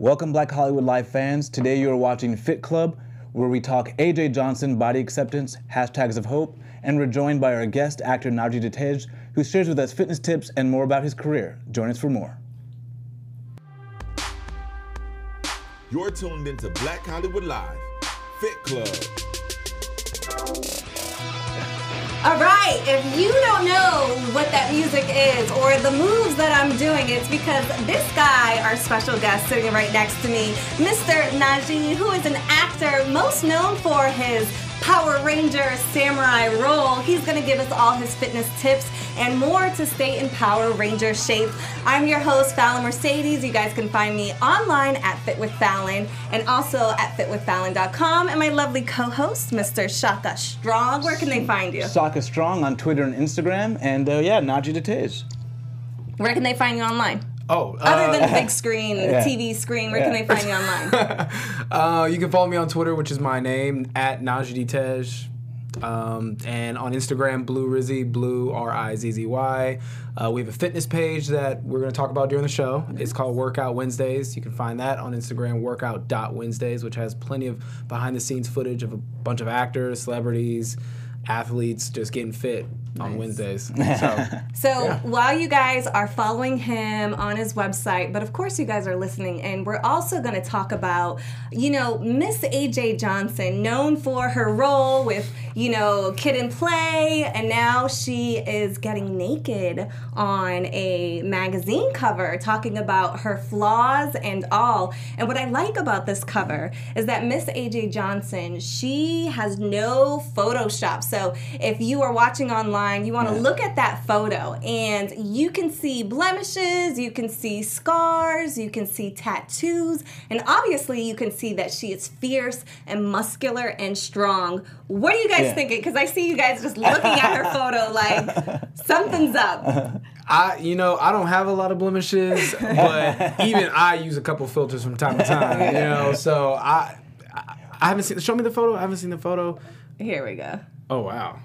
Welcome, Black Hollywood Live fans. Today you are watching Fit Club, where we talk AJ Johnson body acceptance, hashtags of hope, and we're joined by our guest actor Najee De-Tiege, who shares with us fitness tips and more about his career. Join us for more. You're tuned into Black Hollywood Live, Fit Club. All right, if you don't know what that music is or the moves that I'm doing, it's because this guy, our special guest sitting right next to me, Mr. Najee, who is an actor most known for his Power Ranger samurai role, he's gonna give us all his fitness tips and more to stay in Power Ranger shape. I'm your host, Fallon Mercedes. You guys can find me online at Fit with Fallon and also at fitwithfallon.com. And my lovely co-host, Mr. Shaka Strong. Where can they find you? Shaka Strong on Twitter and Instagram, and uh, yeah, Najee De-Tiege. Where can they find you online? Oh, uh, Other than the big screen, Yeah. TV screen, where can they find you online? uh, you can follow me on Twitter, which is my name at Najee Tej, um, and on Instagram, Blue Rizzy, Blue R I Z Z Y. Uh, we have a fitness page that we're going to talk about during the show. It's called Workout Wednesdays. You can find that on Instagram, workout.wednesdays, which has plenty of behind the scenes footage of a bunch of actors, celebrities, athletes just getting fit on Wednesdays. So, So while you guys are following him on his website, but of course you guys are listening and we're also going to talk about, you know, Miss AJ Johnson, known for her role with, you know, Kid and Play, and now she is getting naked on a magazine cover talking about her flaws and all. And what I like about this cover is that Miss AJ Johnson, she has no Photoshop. So if you are watching online, you want to look at that photo and you can see blemishes, you can see scars, you can see tattoos, and obviously you can see that she is fierce and muscular and strong. What are you guys Yeah. thinking? Because I see you guys just looking at her photo like something's up. I, you know, I don't have a lot of blemishes, but even I use a couple filters from time to time. You know, so I, I, I haven't seen. Show me the photo. I haven't seen the photo. Here we go. Oh wow.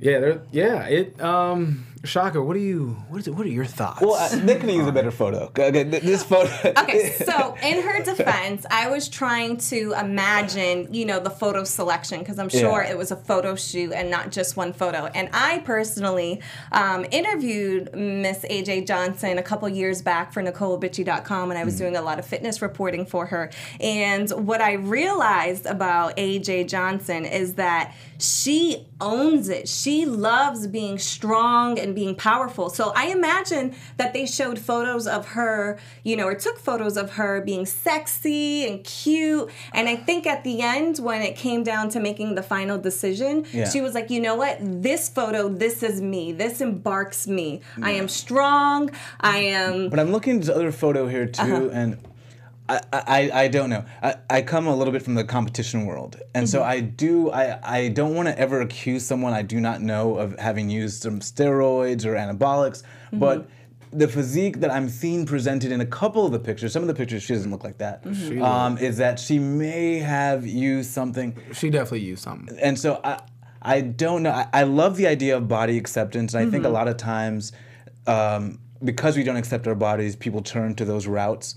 Yeah. Yeah, it. Um, Shaka, what do you? What is it? What are your thoughts? Well, uh, they could use a better photo. Okay, th- this photo. Okay, so in her defense, I was trying to imagine, you know, the photo selection because I'm sure Yeah. it was a photo shoot and not just one photo. And I personally um, interviewed Miss AJ Johnson a couple years back for NecoleBitchie.com, and I was doing a lot of fitness reporting for her. And what I realized about AJ Johnson is that she owns it. She loves being strong and being powerful. So I imagine that they showed photos of her, you know, or took photos of her being sexy and cute. And I think at the end, when it came down to making the final decision, Yeah. she was like, you know what? This photo, this is me. This embarks me. I am strong. I am. But I'm looking at this other photo here too, Uh-huh. and I, I, I don't know. I, I come a little bit from the competition world, and so Mm-hmm. I do I, I don't want to ever accuse someone I do not know of having used some steroids or anabolics, Mm-hmm. but. The physique that I'm seeing presented in a couple of the pictures, some of the pictures she doesn't look like that, Mm-hmm. um, is that she may have used something she definitely used something. and so I, I don't know. I, I love the idea of body acceptance, and I think a lot of times, um, because we don't accept our bodies, people turn to those routes.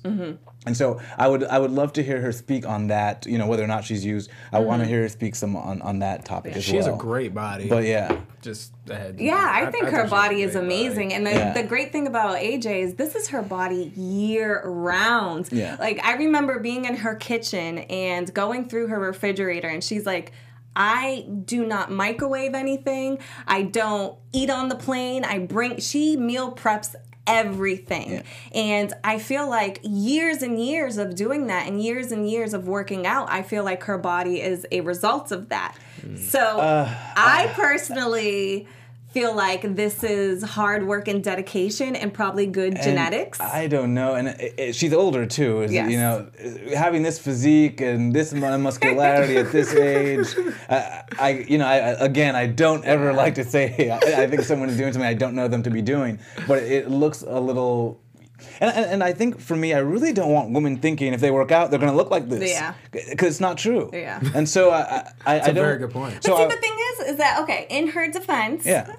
And so I would I would love to hear her speak on that. You know, whether or not she's used. I want to mm-hmm. hear her speak some on, on that topic as She has a great body. But yeah, just ahead. Yeah, I think her she has a body is great body. amazing. And the, Yeah. the great thing about AJ is this is her body year round. Yeah. Like I remember being in her kitchen and going through her refrigerator and she's like, I do not microwave anything. I don't eat on the plane. I bring she meal preps everything. And I feel like years and years of doing that and years and years of working out, I feel like her body is a result of that. Mm. So uh, I personally feel like this is hard work and dedication and probably good And genetics. I don't know, and it, it- she's older too. Yes. you know, having this physique and this amount of muscularity at this age. I, I you know, I, I- again, I don't ever like to say I, I think someone is doing something I don't know them to be doing, but it looks a little. And, and, and I think for me, I really don't want women thinking if they work out they're going to look like this. Yeah. Because it's not true. Yeah. And so I I don't. very good point. So See, I- the thing is, is that okay? In her defense, yeah.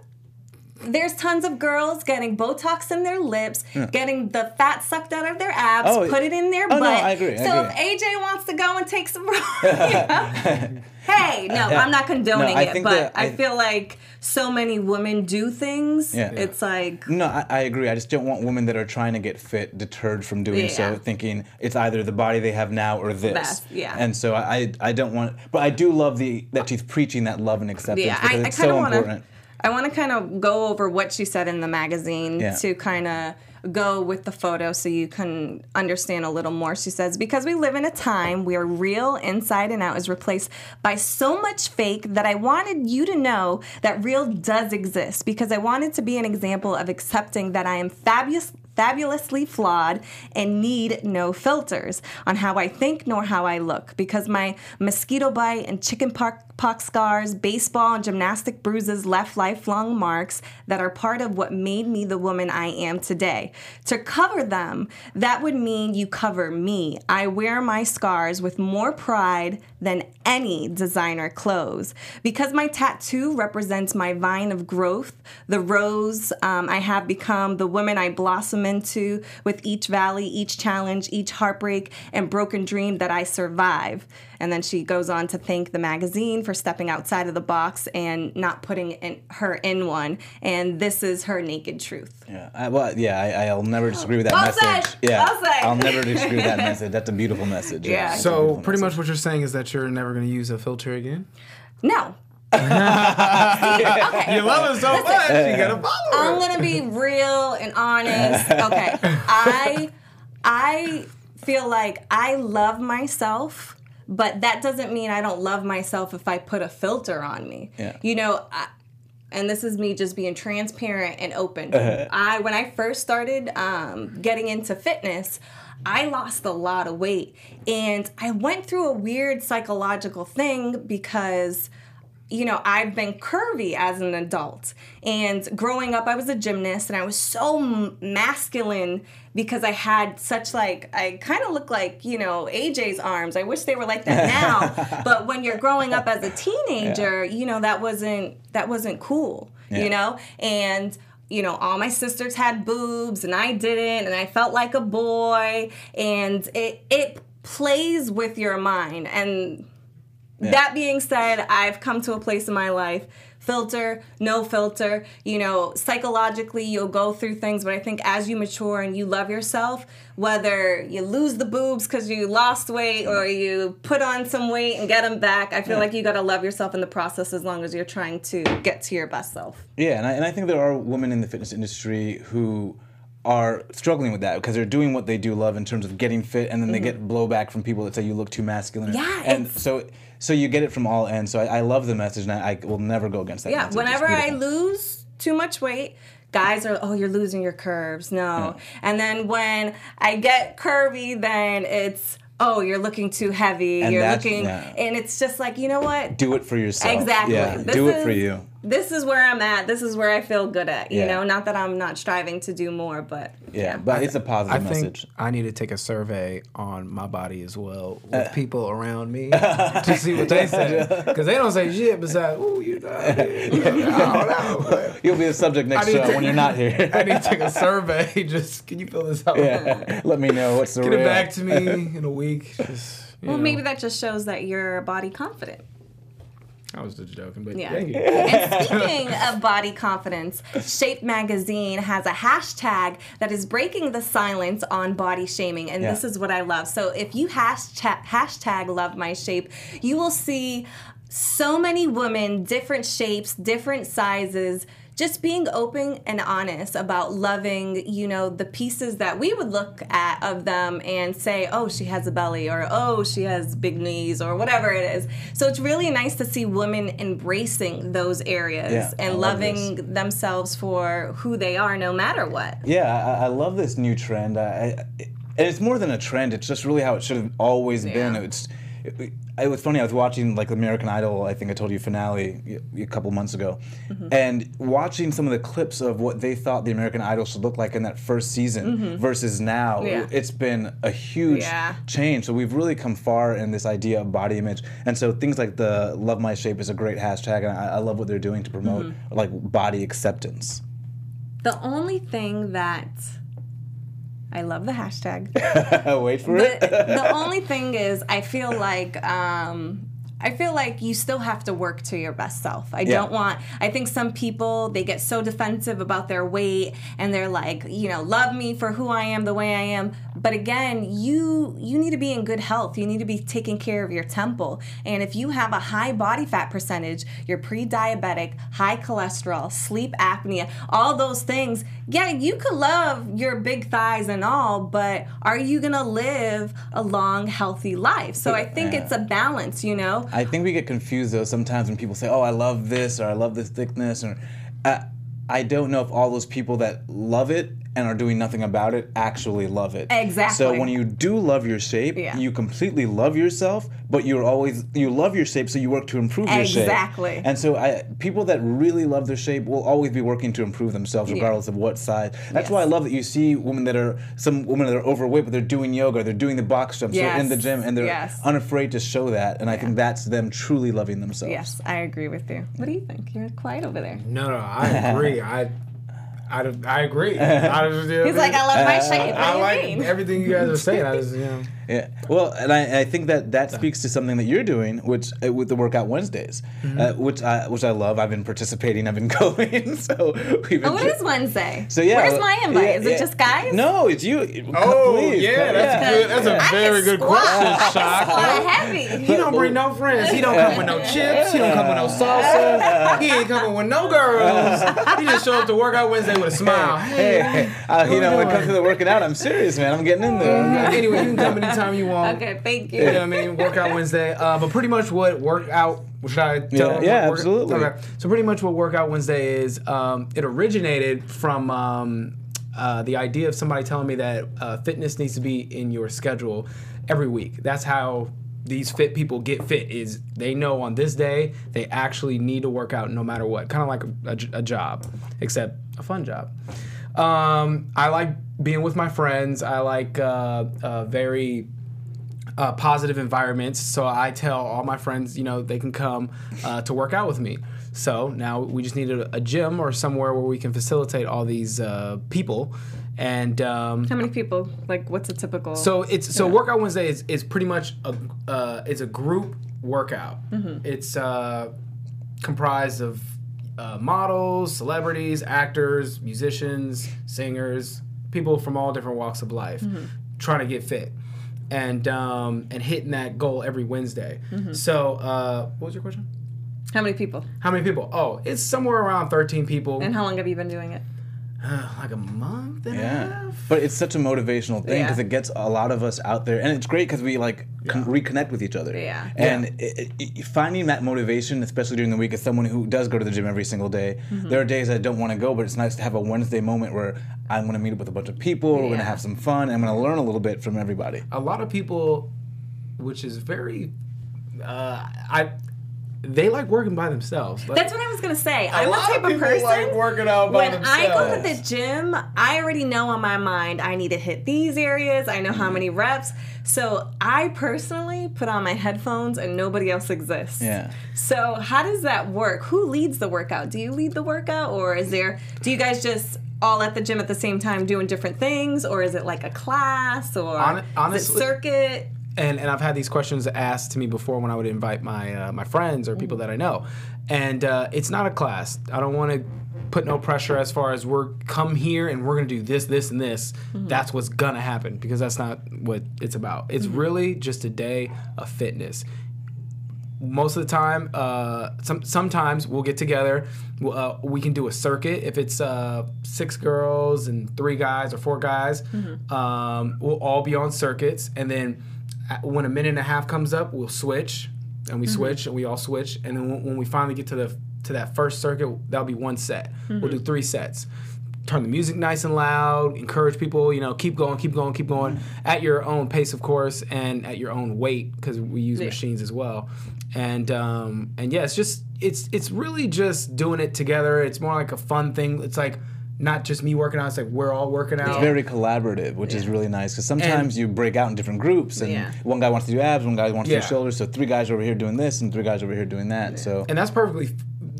There's tons of girls getting Botox in their lips, getting the fat sucked out of their abs, Oh, put it in their oh, no, butt. I agree, I so agree. if AJ wants to go and take some, you know, hey, no, I'm not condoning I it, but that I, I- feel like so many women do things. Yeah. It's like No, I, I agree. I just don't want women that are trying to get fit deterred from doing so, thinking it's either the body they have now or this. Best, yeah. And so I, I don't want, but I do love the that she's preaching that love and acceptance yeah, because I, I it's kind of so want important. to. I want to kind of go over what she said in the magazine Yeah. to kind of go with the photo so you can understand a little more. She says, Because we live in a time where real inside and out is replaced by so much fake that I wanted you to know that real does exist because I wanted to be an example of accepting that I am fabulous. Fabulously flawed and need no filters on how I think nor how I look because my mosquito bite and chicken pox pox scars, baseball and gymnastic bruises left lifelong marks that are part of what made me the woman I am today. To cover them, that would mean you cover me. I wear my scars with more pride than any designer clothes. Because my tattoo represents my vine of growth, the rose um, I have become, the woman I blossom into with each valley, each challenge, each heartbreak, and broken dream that I survive. And then she goes on to thank the magazine for stepping outside of the box and not putting in, her in one. And this is her naked truth. Yeah, I, well, yeah, I, I'll never disagree with that Well message. said, Yeah, well said. I'll never disagree with that message. That's a beautiful message. Yeah. it's a So pretty message. much what you're saying is that you're never going to use a filter again. No. Okay. You love it so much, you gotta follow I'm gonna be real and honest. Okay, I I feel like I love myself, but that doesn't mean I don't love myself if I put a filter on me. Yeah. You know, I, and this is me just being transparent and open. Uh-huh. I when I first started um, getting into fitness. I lost a lot of weight and I went through a weird psychological thing because you know, I've been curvy as an adult. And growing up, I was a gymnast and I was so masculine because I had such like, I kind of look like, you know, AJ's arms. I wish they were like that now. but when you're growing up as a teenager, you know, that wasn't, that wasn't cool, Yeah. you know? And, you know, all my sisters had boobs and I didn't, and I felt like a boy. And it, it plays with your mind. And, that being said, I've come to a place in my life filter, no filter. You know, psychologically, you'll go through things, but I think as you mature and you love yourself, whether you lose the boobs because you lost weight or you put on some weight and get them back, I feel like you got to love yourself in the process as long as you're trying to get to your best self. Yeah, and I, and I think there are women in the fitness industry who are struggling with that because they're doing what they do love in terms of getting fit, and then they get blowback from people that say you look too masculine. Mm-hmm. Yeah, and so so you get it from all ends. So I, I love the message, and I, I will never go against that. Yeah, message. Whenever I lose too much weight, guys are, oh, you're losing your curves. No. And then when I get curvy, then it's, oh, you're looking too heavy. And you're looking, yeah. and it's just like, you know what? do it for yourself. Exactly. Yeah, do it for you. This is where I'm at. This is where I feel good at. You Yeah. know, not that I'm not striving to do more, but Yeah, but it's a positive think message. I need to take a survey on my body as well with Uh. people around me to see what they say because they don't say shit besides, "Ooh, you know." I don't know. You'll be the subject next I show to- when you're not here. I need to take a survey. Just can you fill this out? yeah, let me know what's the Get real. it back to me in a week. Just, you well, know. maybe that just shows that you're body confident. I was just joking, but Yeah. thank you. And speaking of body confidence, Shape Magazine has a hashtag that is breaking the silence on body shaming. And Yeah. this is what I love. So if you hashtag, hashtag love my shape, you will see so many women, different shapes, different sizes. Just being open and honest about loving, you know, the pieces that we would look at of them and say, oh, she has a belly, or oh, she has big knees, or whatever it is. So it's really nice to see women embracing those areas Yeah, I and love loving themselves for who they are, no matter what. Yeah, I, I love this new trend. I, I, and it's more than a trend. It's just really how it should have always been. It's it, was funny. I was watching like American Idol. I think I told you finale a- couple months ago, Mm-hmm. and watching some of the clips of what they thought the American Idol should look like in that first season versus now. Mm-hmm. Yeah. It's been a huge Yeah. change. So we've really come far in this idea of body image, and so things like the "Love My Shape" is a great hashtag, and I, I love what they're doing to promote Mm-hmm. like body acceptance. The only thing that I love the hashtag. Wait for the, it. the only thing is, I feel like um, I feel like you still have to work to your best self. I Yeah. don't want. I think some people they get so defensive about their weight and they're like, you know, love me for who I am, the way I am. But again, you you need to be in good health. You need to be taking care of your temple. And if you have a high body fat percentage, you're pre-diabetic, high cholesterol, sleep apnea, all those things. Yeah, you could love your big thighs and all, but are you gonna live a long, healthy life? So I think it's a balance, you know. I think we get confused though sometimes when people say, "Oh, I love this" or "I love this thickness," or I, I don't know if all those people that love it and are doing nothing about it actually love it. Exactly. So when you do love your shape, Yeah. you completely love yourself, but you're always you love your shape, so you work to improve your shape. Exactly. And so I people that really love their shape will always be working to improve themselves, regardless of what size. That's why I love that you see women that are some women that are overweight, but they're doing yoga, they're doing the box jumps, they're in the gym, and they're Yes. unafraid to show that. And I think that's them truly loving themselves. Yes, I agree with you. What do you think? You're quiet over there. No, no, I agree. I, I, I agree. I, just, you know, He's like, I love my uh, shape. What I like mean? everything you guys are saying. I just, you know. Yeah. Well, and I, I think that that speaks to something that you're doing, which uh, with the workout Wednesdays, Mm-hmm. uh, which I which I love. I've been participating. I've been going. so we've been. Oh, it is Wednesday. So yeah. Where's my invite? yeah, is it yeah. just guys? No, it's you. Oh, Please, yeah, come- that's good. That's a I very good squat. question, I Shock. heavy. He don't bring no friends. He don't come with no chips. He don't come with no salsa. He ain't coming with no girls. He just show up to workout Wednesday with a smile. Hey, uh, you know, when it comes to the working out, I'm serious, man. I'm getting in there. Anyway, you can come anytime you want. Okay, thank You You know what I mean? Workout Wednesday. Uh, but pretty much what workout should I tell Yeah, yeah, work- absolutely. Okay. So pretty much what workout Wednesday is, um, it originated from um, uh, the idea of somebody telling me that uh, fitness needs to be in your schedule every week. That's how these fit people get fit is they know on this day they actually need to work out no matter what kind of like a job except a fun job um, i like being with my friends i like uh, uh, very uh, positive environments. So I tell all my friends, you know, they can come uh, to work out with me. So now we just need a, a gym or somewhere where we can facilitate all these uh, people. And um, How many people? Like, what's a typical? so it's so workout Wednesday is, is pretty much a uh, it's a group workout. It's uh, comprised of uh, models, celebrities, actors, musicians, singers, people from all different walks of life, trying to get fit, and um, and hitting that goal every Wednesday. So uh, what was your question? how many people? How many people? Oh, it's somewhere around thirteen people. And how long have you been doing it? Uh, like a month and a Yeah, half. but it's such a motivational thing Yeah. because it gets a lot of us out there, and it's great because we like con- reconnect with each other. Yeah. And It, it, finding that motivation, especially during the week, as someone who does go to the gym every single day, Mm-hmm. there are days I don't want to go, but it's nice to have a Wednesday moment where I'm going to meet up with a bunch of people, we're going to have some fun, and I'm going to learn a little bit from everybody. a lot of people, which is very, uh, I, they like working by themselves. Like, That's what I was gonna say. I'm the lot of type of people person. like working out by when I go to the gym, I already know on my mind I need to hit these areas. I know how mm-hmm. many reps. So I personally put on my headphones and nobody else exists. Yeah. So how does that work? Who leads the workout? Do you lead the workout, or is there? Do you guys just all at the gym at the same time doing different things, or is it like a class, or Hon- is honestly- it circuit? And and I've had these questions asked to me before when I would invite my uh, my friends or people that I know, and uh, it's not a class. I don't want to put no pressure as far as we're come here and we're gonna do this, this, and this. That's what's gonna happen because that's not what it's about. It's really just a day of fitness. Most of the time, uh, some sometimes we'll get together. We'll, uh, we can do a circuit if it's uh, six girls and three guys or four guys. Um, we'll all be on circuits, and then when a minute and a half comes up, we'll switch, and we mm-hmm. switch, and we all switch, and then when, when we finally get to the to that first circuit, that'll be one set. We'll do mm-hmm. three sets. Turn the music nice and loud. Encourage people, you know, keep going, keep going, keep going mm-hmm. at your own pace, of course, and at your own weight because we use machines as well. And um, and yeah, it's just it's it's really just doing it together. It's more like a fun thing. It's like not just me working out. It's like we're all working out. It's very collaborative, which is really nice because sometimes you break out in different groups, and Yeah. one guy wants to do abs, one guy wants to do shoulders, so three guys over here doing this, and three guys over here doing that. So and that's perfectly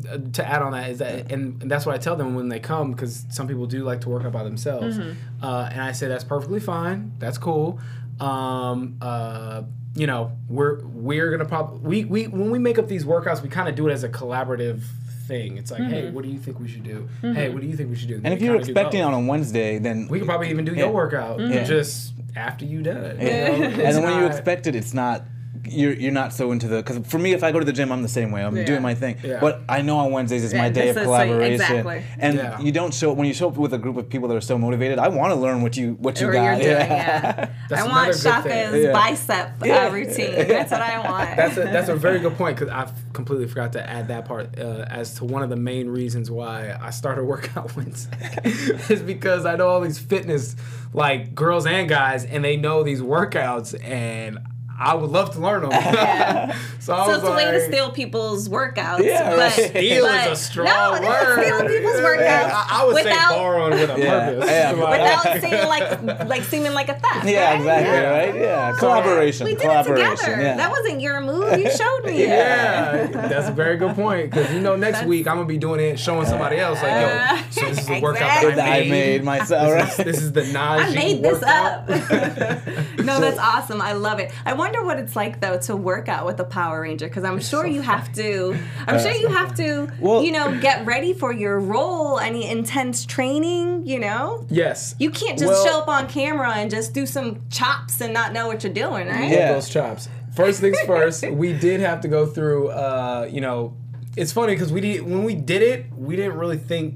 uh, to add on that is that, and, and that's what I tell them when they come because some people do like to work out by themselves, uh, and I say that's perfectly fine. That's cool. Um, uh, you know, we're we're gonna probably we, we when we make up these workouts, we kind of do it as a collaborative thing. It's like, hey, mm-hmm. what do you think we should do? Mm-hmm. Hey, what do you think we should do? And if you're expecting on a Wednesday, then we could probably even do your workout mm-hmm. Yeah. just after you done. it, you know? and then when you expect it, it's not. You're, you're not so into the because for me if I go to the gym I'm the same way I'm Yeah. doing my thing Yeah. but I know on Wednesdays is my day of this is like- collaboration exactly. and Yeah. you don't show when you show up with a group of people that are so motivated I want to learn what you what you Or got you're doing, yeah. That's I want Shaka's. Yeah. bicep uh, routine. That's what I want. That's a, that's a very good point because I completely forgot to add that part uh, as to one of the main reasons why I started workout Wednesday is because I know all these fitness like girls and guys and they know these workouts and I would love to learn them. so so was it's a way to steal people's workouts. Yeah, but, right. Steal is a strong no, it isn't word. stealing people's workouts. I, I would say without, borrowing with a Yeah, purpose. yeah. Like- without seeming like like seeming like a theft. yeah right? exactly Yeah. right yeah collaboration We did it collaboration together. yeah That wasn't your move. You showed me. it. Yeah, that's a very good point. Because you know, next week I'm gonna be doing it, showing somebody else like, yo, uh, so this is the workout Exactly. that that I I made. made myself This, right this is the Najee I made this workout. up. no, that's awesome. I love it. I wonder what it's like though to work out with a Power Ranger because I'm sure you have to. I'm sure you have to. Well- you know, get ready for your role. Any intense training. You know. Yes. You can't just Well- show up on camera and just do some chops and not know what you're doing, right? Yeah. those chops. First things first, we did have to go through. Uh, you know, it's funny because we did when we did it, we didn't really think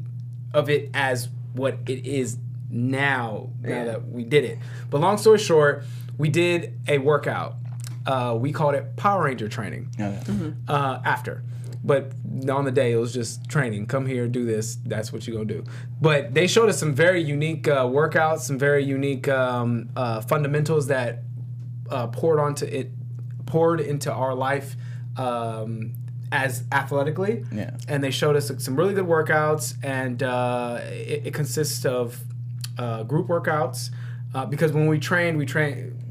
of it as what it is now. Now that we did it, but long story short, we did a workout. Uh, we called it Power Ranger training. Yeah. uh, after. But on the day, it was just training. Come here, do this. That's what you're gonna do. But they showed us some very unique uh, workouts, some very unique um, uh, fundamentals that uh, poured onto it, poured into our life um, as athletically. Yeah. And they showed us some really good workouts, and uh, it, it consists of uh, group workouts uh, because when we trained, we trained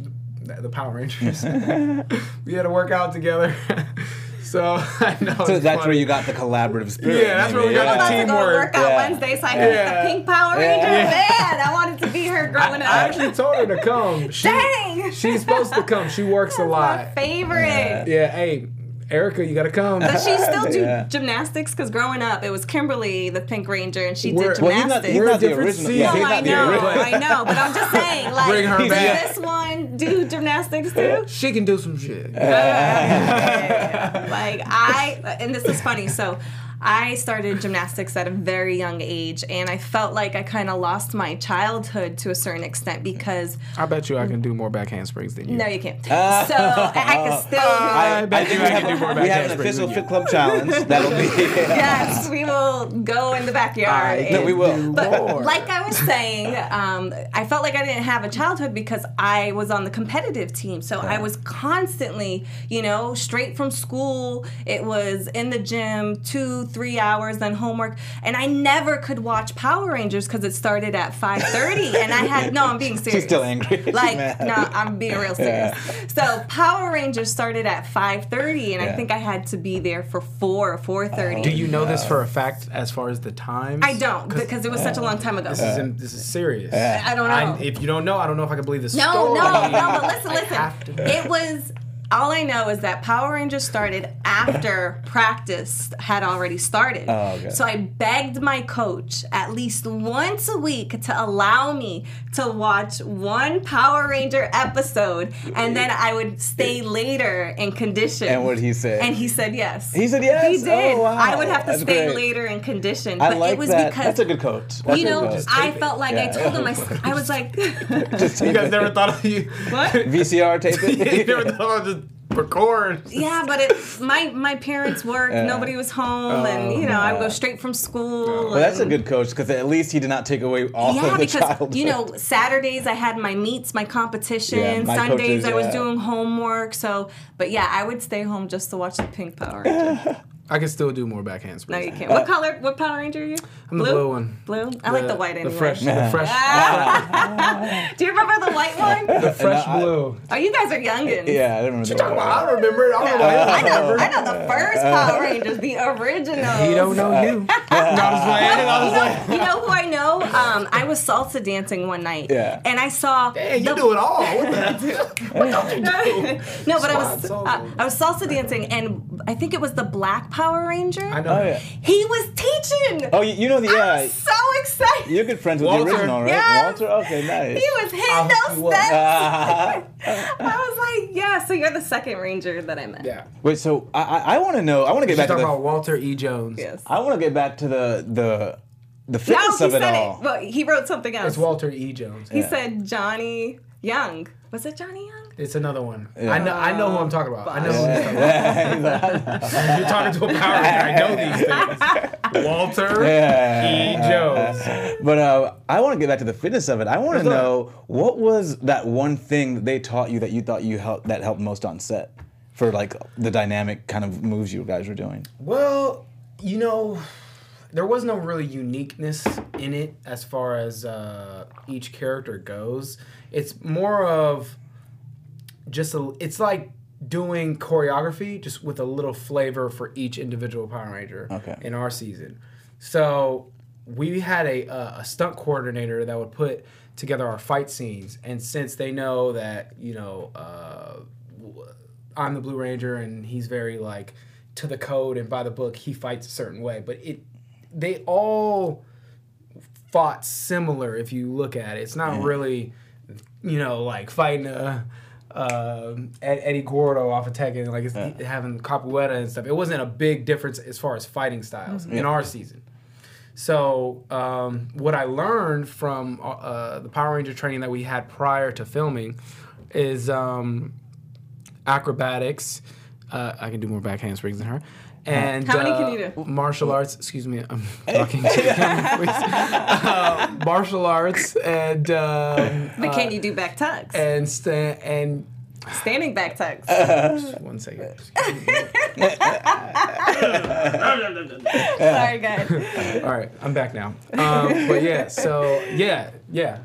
the Power Rangers. we had to work out together. so I know. so it's that's where you got the collaborative spirit Yeah, that's where we got I'm the about to go Teamwork. work out Yeah. Wednesday so I can Yeah. the pink Power Ranger. Yeah. Man, I wanted to be her growing I up. actually told her to come. She, Dang. She's supposed to come. She works a My lot. favorite. Yeah, hey, Erika, you gotta come. Does she still do Yeah. gymnastics? Because growing up, it was Kimberly, the Pink Ranger, and she We're- did well, he's not, gymnastics. he's We're not the different original. Yeah, no, he's I not the know, original. I know, but I'm just saying, like, Bring her back. this one do gymnastics too? She can do some shit. like I, and this is funny. So, I started gymnastics at a very young age, and I felt like I kind of lost my childhood to a certain extent because I bet you I can do more back handsprings than you. no, you can't. so I, I can still. I, I bet think you we I have, can do more we back have an handsprings official than you. Fit Club challenge. That'll be. yes, we will go in the backyard. I No, we will. But More. like I was saying, um, I felt like I didn't have a childhood because I was on the competitive team. So I was constantly, you know, straight from school. It was in the gym, two, three hours, then homework, and I never could watch Power Rangers because it started at five thirty, and I had no. I'm being serious. She's still angry. Like mad. no, I'm being real serious. So Power Rangers started at five thirty, and I think I had to be there for four or four thirty. Do you know this for a fact as far as the times? I don't because it was such a long time ago. This is in, this is serious. I don't know. I, if you don't know, I don't know if I can believe this no, story. no, no. But listen, I have to listen. It was. All I know is that Power Rangers started after practice had already started. Oh, okay. So I begged my coach at least once a week to allow me to watch one Power Ranger episode, and then I would stay later in condition. And what did he say? And he said yes. He said yes? He did. Oh, wow. I would have to That's stay great. later in condition, I but like it was that. because That's a good coach. That's you know, coach. I felt like I told him, I was like, Just You guys never thought of you. what? VCR tape you it. never thought of just record. Yeah, but it, my my parents worked, nobody was home, and oh, you know, I would go straight from school. Well, that's a good coach because at least he did not take away all Yeah, of the because childhood. you know, Saturdays I had my meets, my competition. Yeah, my Sundays coaches, I was yeah. doing homework. So, but yeah, I would stay home just to watch the Pink Power. I can still do more back handsprings. No, you can't. What color? What Power Ranger are you? I'm the blue one. Blue. I like the white anyway. The fresh, the fresh, Do you remember the white one? the fresh I- blue. Oh, you guys are youngins. Yeah, I don't remember. Talk about, I remember it. I don't know I know, remember. I know the first Power Rangers, the original. He don't know you. no, I was playing. I was like, You know who I know? Um, I was salsa dancing one night. Yeah. And I saw. hey, you the- do it all. What the? what don't you do? no, but I was uh, salsa. I was salsa dancing, and I think it was the Black Power Ranger. I know. Oh yeah. He was teaching. Oh, you, you know the I yeah. Uh, was so excited. You're good friends with Walter. the original, right? Yes. Walter. Okay, nice. He was hitting Oh, those was. steps. I was like, yeah. So you're the second Ranger that I met. Yeah. Wait, so I I, I want to know. I want to get back to the. about Walter E. Jones. Yes. I want to get back to the the the No, fitness he of it all. it. Well, he wrote something else. It's Walter E. Jones. He Yeah. said Johnny Young. Was it Johnny Young? It's another one. Yeah. I know. I know who I'm talking about. I know who you're talking about. Yeah, he's like, You're talking to a Power. I know these things. Walter Yeah. E. Jones. But uh, I want to get back to the fitness of it. I want to know what was that one thing that they taught you that you thought you helped that helped most on set for like the dynamic kind of moves you guys were doing. Well, you know, there was no really uniqueness in it as far as uh, each character goes. It's more of just a. It's like doing choreography just with a little flavor for each individual Power Ranger Okay. in our season. So we had a, a, a stunt coordinator that would put together our fight scenes, and since they know that you know uh, I'm the Blue Ranger and he's very like to the code and by the book, he fights a certain way, but it they all fought similar if you look at it. It's not really, you know, like fighting a. Uh, Eddie Gordo off of Tekken, like it's, having capoeira and stuff. It wasn't a big difference as far as fighting styles in our season. So um, what I learned from uh, the Power Ranger training that we had prior to filming is um, acrobatics. Uh, I can do more back handsprings than her. And How many uh, can you do? Martial arts. Excuse me, I'm talking to the camera. Uh, martial arts and um, But can you do back tucks? and sta- and Standing back tucks. just one second. Sorry, guys. All right, I'm back now. Um, but yeah, so yeah, yeah.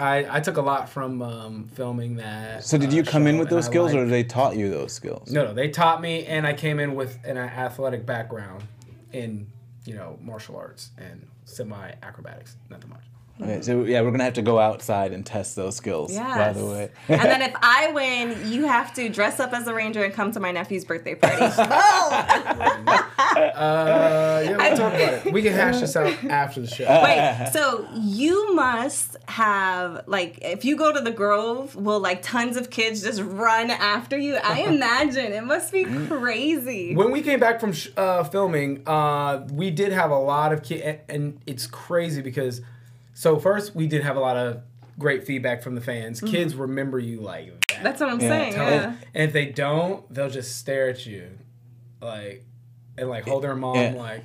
I, I took a lot from um, filming that. So did you uh, come in with those skills, or liked- they taught you those skills? No, no, they taught me, and I came in with an athletic background in you know martial arts and semi acrobatics. Not too much. Okay, so yeah, we're gonna have to go outside and test those skills. Yes. By the way. and then if I win, you have to dress up as a ranger and come to my nephew's birthday party. Uh, yeah, we'll talk about it. We can hash this out after the show. Wait, so you must have like if you go to the Grove, will like tons of kids just run after you? I imagine it must be crazy. when we came back from sh- uh, filming, uh, we did have a lot of kids, and, and it's crazy because, so first we did have a lot of great feedback from the fans. Mm-hmm. Kids remember you like that. That's what I'm Yeah, saying. tell Yeah. And if they don't, they'll just stare at you, like, and like hold their mom, Yeah. like.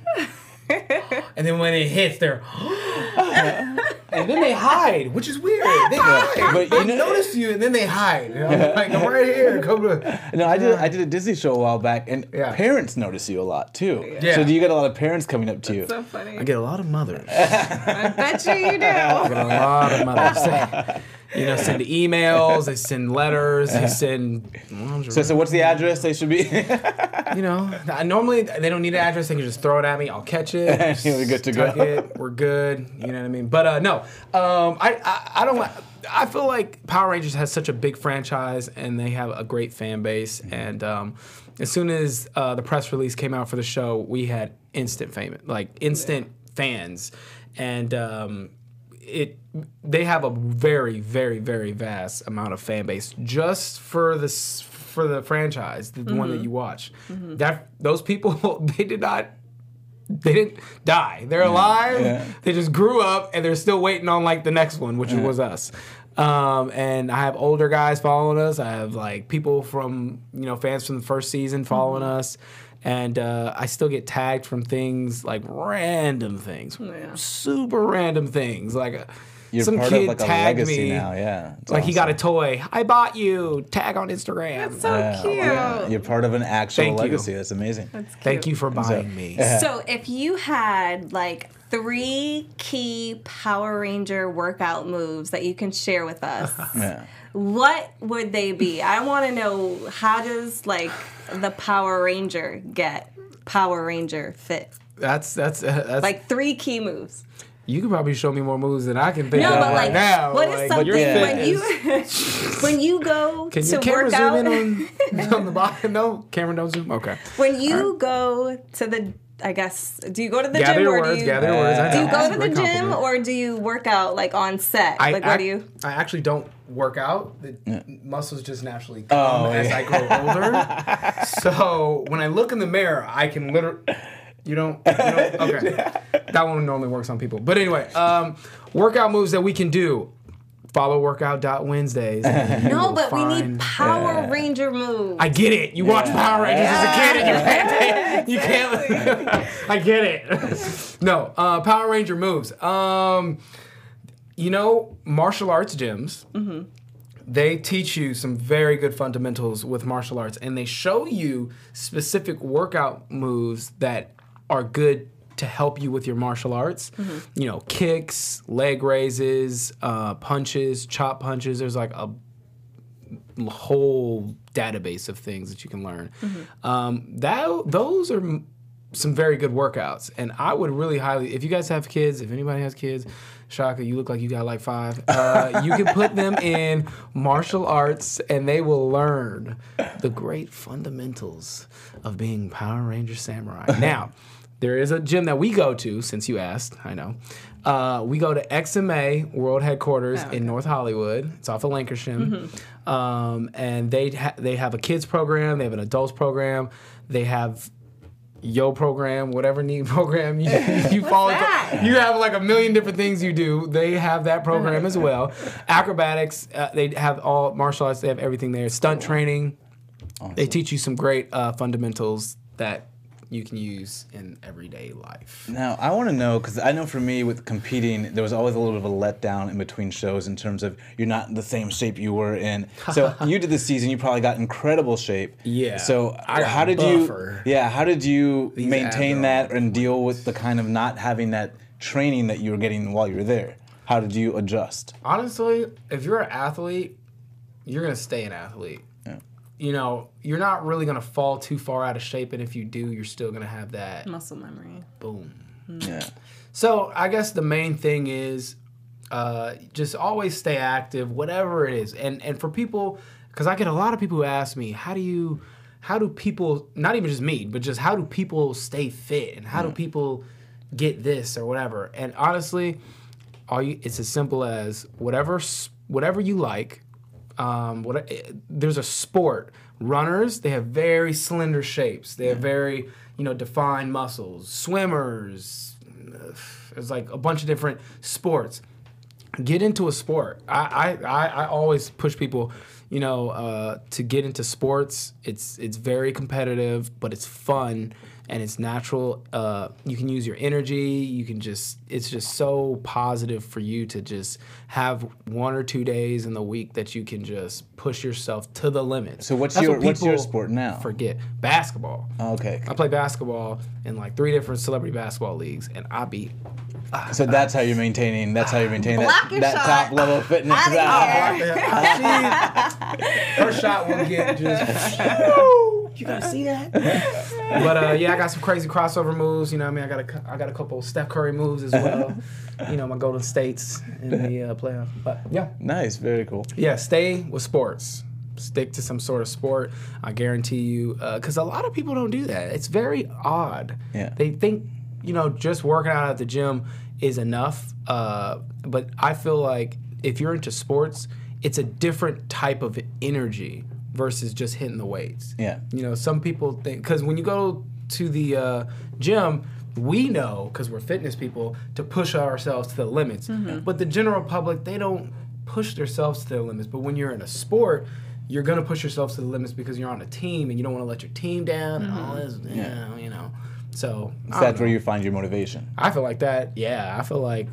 and then when it hits, they're. and then they hide, which is weird. They hide. But they you know- notice you, and then they hide. And I'm like, I'm right here. Come to. No, I did. I did a Disney show a while back, and Yeah. parents notice you a lot too. Yeah. So do you get a lot of parents coming up to you? So funny. I get a lot of mothers. I bet you you do. I get a lot of mothers. You know, send emails, they send letters, they send. So, so what's the address they should be? you know, I, normally they don't need an address. They can just throw it at me. I'll catch it. We're good to go. It, we're good. You know what I mean? But uh, no, um, I, I I don't. I feel like Power Rangers has such a big franchise and they have a great fan base. And um, as soon as uh, the press release came out for the show, we had instant fame, like instant fans, and um, it. They have a very, very, very vast amount of fan base just for this for the franchise, the one that mm-hmm. you watch. Mm-hmm. That those people, they did not they didn't die. They're alive. Yeah. They just grew up and they're still waiting on like the next one, which was us. Um, and I have older guys following us. I have like people from you know fans from the first season following mm-hmm. us, and uh, I still get tagged from things like random things, Yeah. super random things like. Uh, You're some part kid of like tagged legacy me. now. Yeah. It's Like he got a toy. I bought you. Tag on Instagram. That's so Yeah, cute. yeah. You're part of an actual Thank you. legacy. That's amazing. Thank you for buying me. So if you had like three key Power Ranger workout moves that you can share with us, Yeah. What would they be? I want to know how does like the Power Ranger get Power Ranger fit? That's that's uh, that's Like three key moves. you could probably show me more moves than I can think No, of but right like, now. what is Like, something when you when you go Can to work zoom out? in on, on the bottom? No, camera don't zoom. Okay. when you go to the, I guess, do you go to the Gather gym your or words. do you Gather your words. Do you go to the gym or do you work out like on set? I, like what I, do you? I actually don't work out. The muscles just naturally come Oh, as yeah. I grow older. so when I look in the mirror, I can literally. You don't. You don't okay. That one normally works on people. But anyway, um, workout moves that we can do. Follow workout.wednesdays. and you No, will but we need find- Power Ranger moves. I get it. You watch Power Rangers as a kid and you can't. You can't. I get it. No, uh, Power Ranger moves. Um, you know, martial arts gyms. They teach you some very good fundamentals with martial arts, and they show you specific workout moves that are good to help you with your martial arts. You know, kicks, leg raises, uh, punches, chop punches. There's like a whole database of things that you can learn. Um, that those are some very good workouts, and I would really highly, if you guys have kids, if anybody has kids, Shaka, you look like you got like five. Uh, you can put them in martial arts, and they will learn the great fundamentals of being Power Ranger Samurai. Now. There is a gym that we go to, since you asked, I know. Uh, we go to XMA World Headquarters in North Hollywood. It's off of Lankershim. Um, and they, ha- they have a kids program, they have an adults program, they have yo program, whatever need program you, you fall that? You have like a million different things you do. They have that program as well. Acrobatics, uh, they have all martial arts, they have everything there. Stunt training. They teach you some great uh, fundamentals that you can use in everyday life. Now, I want to know because I know for me with competing, there was always a little bit of a letdown in between shows in terms of you're not in the same shape you were in. So you did the season, you probably got incredible shape. Yeah, So I how did buffer. you? Yeah, how did you These maintain that and deal with the kind of not having that training that you were getting while you were there? How did you adjust? Honestly, if you're an athlete, you're gonna stay an athlete. Yeah. You know, you're not really gonna fall too far out of shape, and if you do, you're still gonna have that Muscle memory. boom. Yeah. So I guess the main thing is uh, just always stay active, whatever it is. And and for people, because I get a lot of people who ask me, how do you, how do people, not even just me, but just how do people stay fit and how do people get this or whatever? And honestly, all you, it's as simple as whatever whatever you like. Um, what eh, there's a sport. Runners, they have very slender shapes. They have very, you know, defined muscles. Swimmers, there's like a bunch of different sports. Get into a sport. I I, I, I always push people, you know, uh, to get into sports. It's it's very competitive, but it's fun and it's natural. Uh, you can use your energy. You can just it's just so positive for you to just have one or two days in the week that you can just push yourself to the limit. So what's That's your what what's your sport now? Forget basketball. Okay. I play basketball in like three different celebrity basketball leagues, and I beat So that's how you're maintaining. That's how you're maintaining that, that top level fitness. Outta Ah. here. her shot will get just. you gotta see that. But uh, yeah, I got some crazy crossover moves. You know, what I mean, I got a, cou- I got a couple Steph Curry moves as well. you know, my Golden States in the uh, playoff. But yeah, Nice. Very cool. yeah, stay with sports. Stick to some sort of sport. I guarantee you, because a lot of people don't do that. It's very odd. Yeah. They think, you know, just working out at the gym is enough. Uh, but I feel like if you're into sports, it's a different type of energy versus just hitting the weights. Yeah. You know, some people think because when you go to the uh, gym, we know because we're fitness people to push ourselves to the limits. But the general public, they don't push themselves to their limits. But when you're in a sport, you're gonna push yourself to the limits because you're on a team and you don't want to let your team down and all this. You know, you know. So So that's know. where you find your motivation. I feel like that. Yeah, I feel like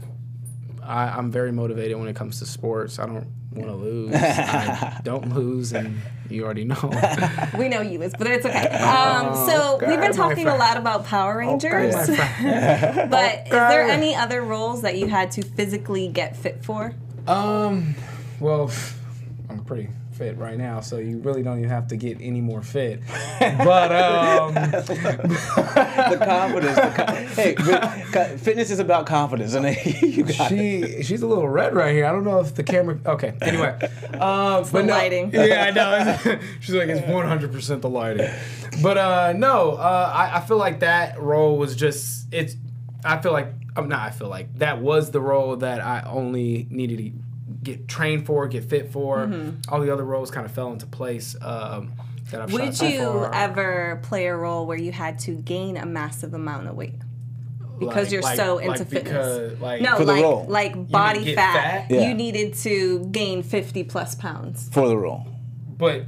I, I'm very motivated when it comes to sports. I don't want to lose. I don't lose, and you already know. We know you, Liz, but it's okay. Um, so Okay, we've been talking a lot about Power Rangers, My friend. but is there any other roles that you had to physically get fit for? Um, well, I'm pretty fit right now, so you really don't even have to get any more fit. But um, the confidence. The co- hey, but fitness is about confidence, and you got it. she she's a little red right here. I don't know if the camera. Okay, anyway, um, but the no, lighting. Yeah, I know. she's like it's 100 percent the lighting. But uh, no, uh, I, I feel like that role was just it's. I feel like I'm not. I feel like that was the role that I only needed to get trained for, get fit for. Mm-hmm. All the other roles kind of fell into place. Um, that I've Would shot you for. ever play a role where you had to gain a massive amount of weight? Because Like- you're like- so like into fitness. because, like, no, For the like role. like body get fat. fat? Yeah. You needed to gain 50 plus pounds. for the role. But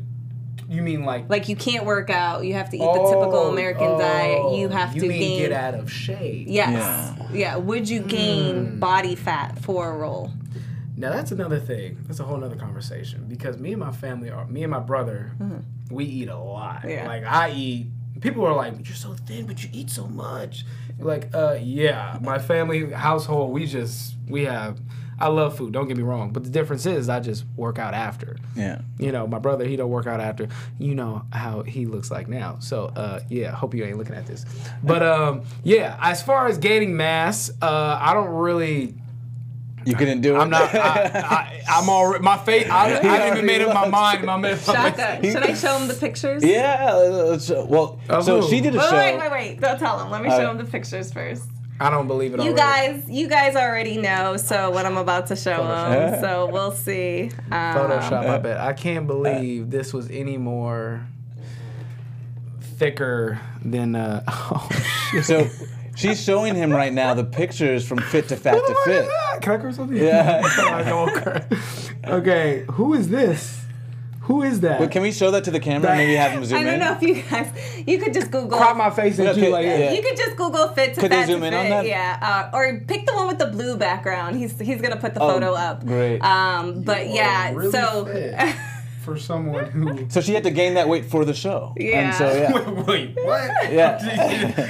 you mean like Like you can't work out. You have to eat the typical Oh, American diet. You have to gain. you to mean gain. get out of shape. Yes. Yeah. Would you gain Hmm. body fat for a role? Now that's another thing. That's a whole nother conversation because me and my family are me and my brother. We eat a lot. Mm-hmm. Yeah. Like I eat. People are like, "You're so thin, but you eat so much." Like, uh, yeah. My family household, we just we have. I love food. Don't get me wrong, but the difference is I just work out after. Yeah. You know, my brother, he don't work out after. You know how he looks like now. So, uh, yeah, hope you ain't looking at this. But um, yeah, as far as gaining mass, uh, I don't really. You couldn't do it. I'm not. I, I, I'm already. My face. I, I haven't even made up my mind. My, my Shaka, should I show him the pictures? yeah. let's- well, Of so who? she did a Wait, show. wait, wait, wait. Don't tell him. Let me Uh, show him the pictures first. I don't believe it. You already. guys, you guys already know. So what I'm about to show Photoshop. him. So we'll see. Um, Photoshop. I bet. I can't believe this was any more thicker than. Uh, oh shit. So she's showing him right now the pictures from fit to fat to fit. Can I curse something? Yeah. I don't curse. okay, who is this? Who is that? But can we show that to the camera? and Maybe have him zoom in? I don't in. know if you guys, you could just Google. crop my face into Okay, like yeah. You could just Google fit to Could they fat zoom to in fit. on that? Yeah, uh, or pick the one with the blue background. He's he's gonna put the Oh, photo up. great. Um, but yeah, really so fit. for someone who. So she had to gain that weight for the show. Yeah. And so yeah. Wait, what? Yeah.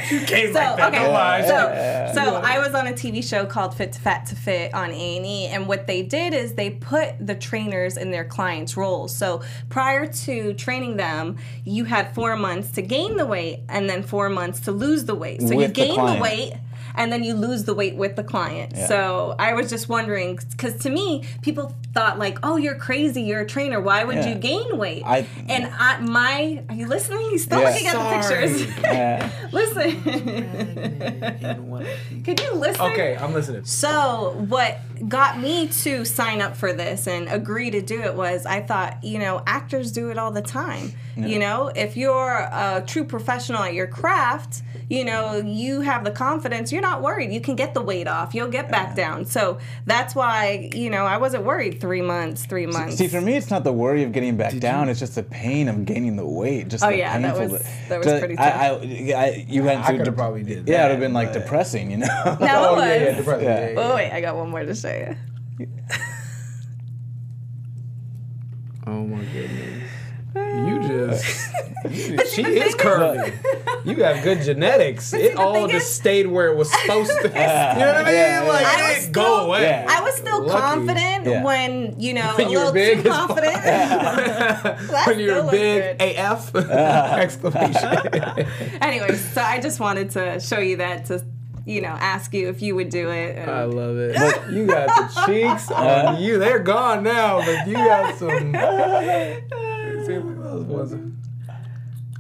you came So like that. okay, no lies. so so I was on a TV show called Fit to Fat to Fit on A and E, and what they did is they put the trainers in their clients' roles. So prior to training them, you had four months to gain the weight, and then four months to lose the weight. So you With the gain the, client. weight. And then you lose the weight with the client. So I was just wondering, because to me, people thought like, "Oh, you're crazy. You're a trainer. Why would Yeah. you gain weight?" I- and I, my, are you listening? He's still Yeah. looking at the pictures. Yeah. Listen. Could you listen? Okay, I'm listening. So, what got me to sign up for this and agree to do it was I thought, you know, actors do it all the time. You know, if you're a true professional at your craft, you know, you have the confidence, you're not worried. You can get the weight off, you'll get back down. So, that's why, you know, I wasn't worried three months, three months. See, for me, it's not the worry of getting back down. It's just the pain of gaining the weight. Just Oh, the yeah, that painful. was- that was Just- pretty I, I, I, you went I through. could have probably did. yeah, it would have been like depressing, you know. no, oh, it Oh was. yeah, yeah, depressing. Yeah. Yeah, yeah. Oh, wait, I got one more to show you. Oh my goodness. You just, you just she is thing curvy. You have good genetics. see, It the all just is- stayed where it was supposed to. you know what I mean? Yeah, yeah, like yeah. I it was didn't go still- away. Yeah. I was still Lucky. confident Yeah. when, you know, When a you were little big too as fuck. confident. That when you're still big looked AF exclamation. Anyway, so I just wanted to show you that to, you know, ask you if you would do it. and- I love it. But you got the cheeks on you. They're gone now, but you got some. See, what else was it?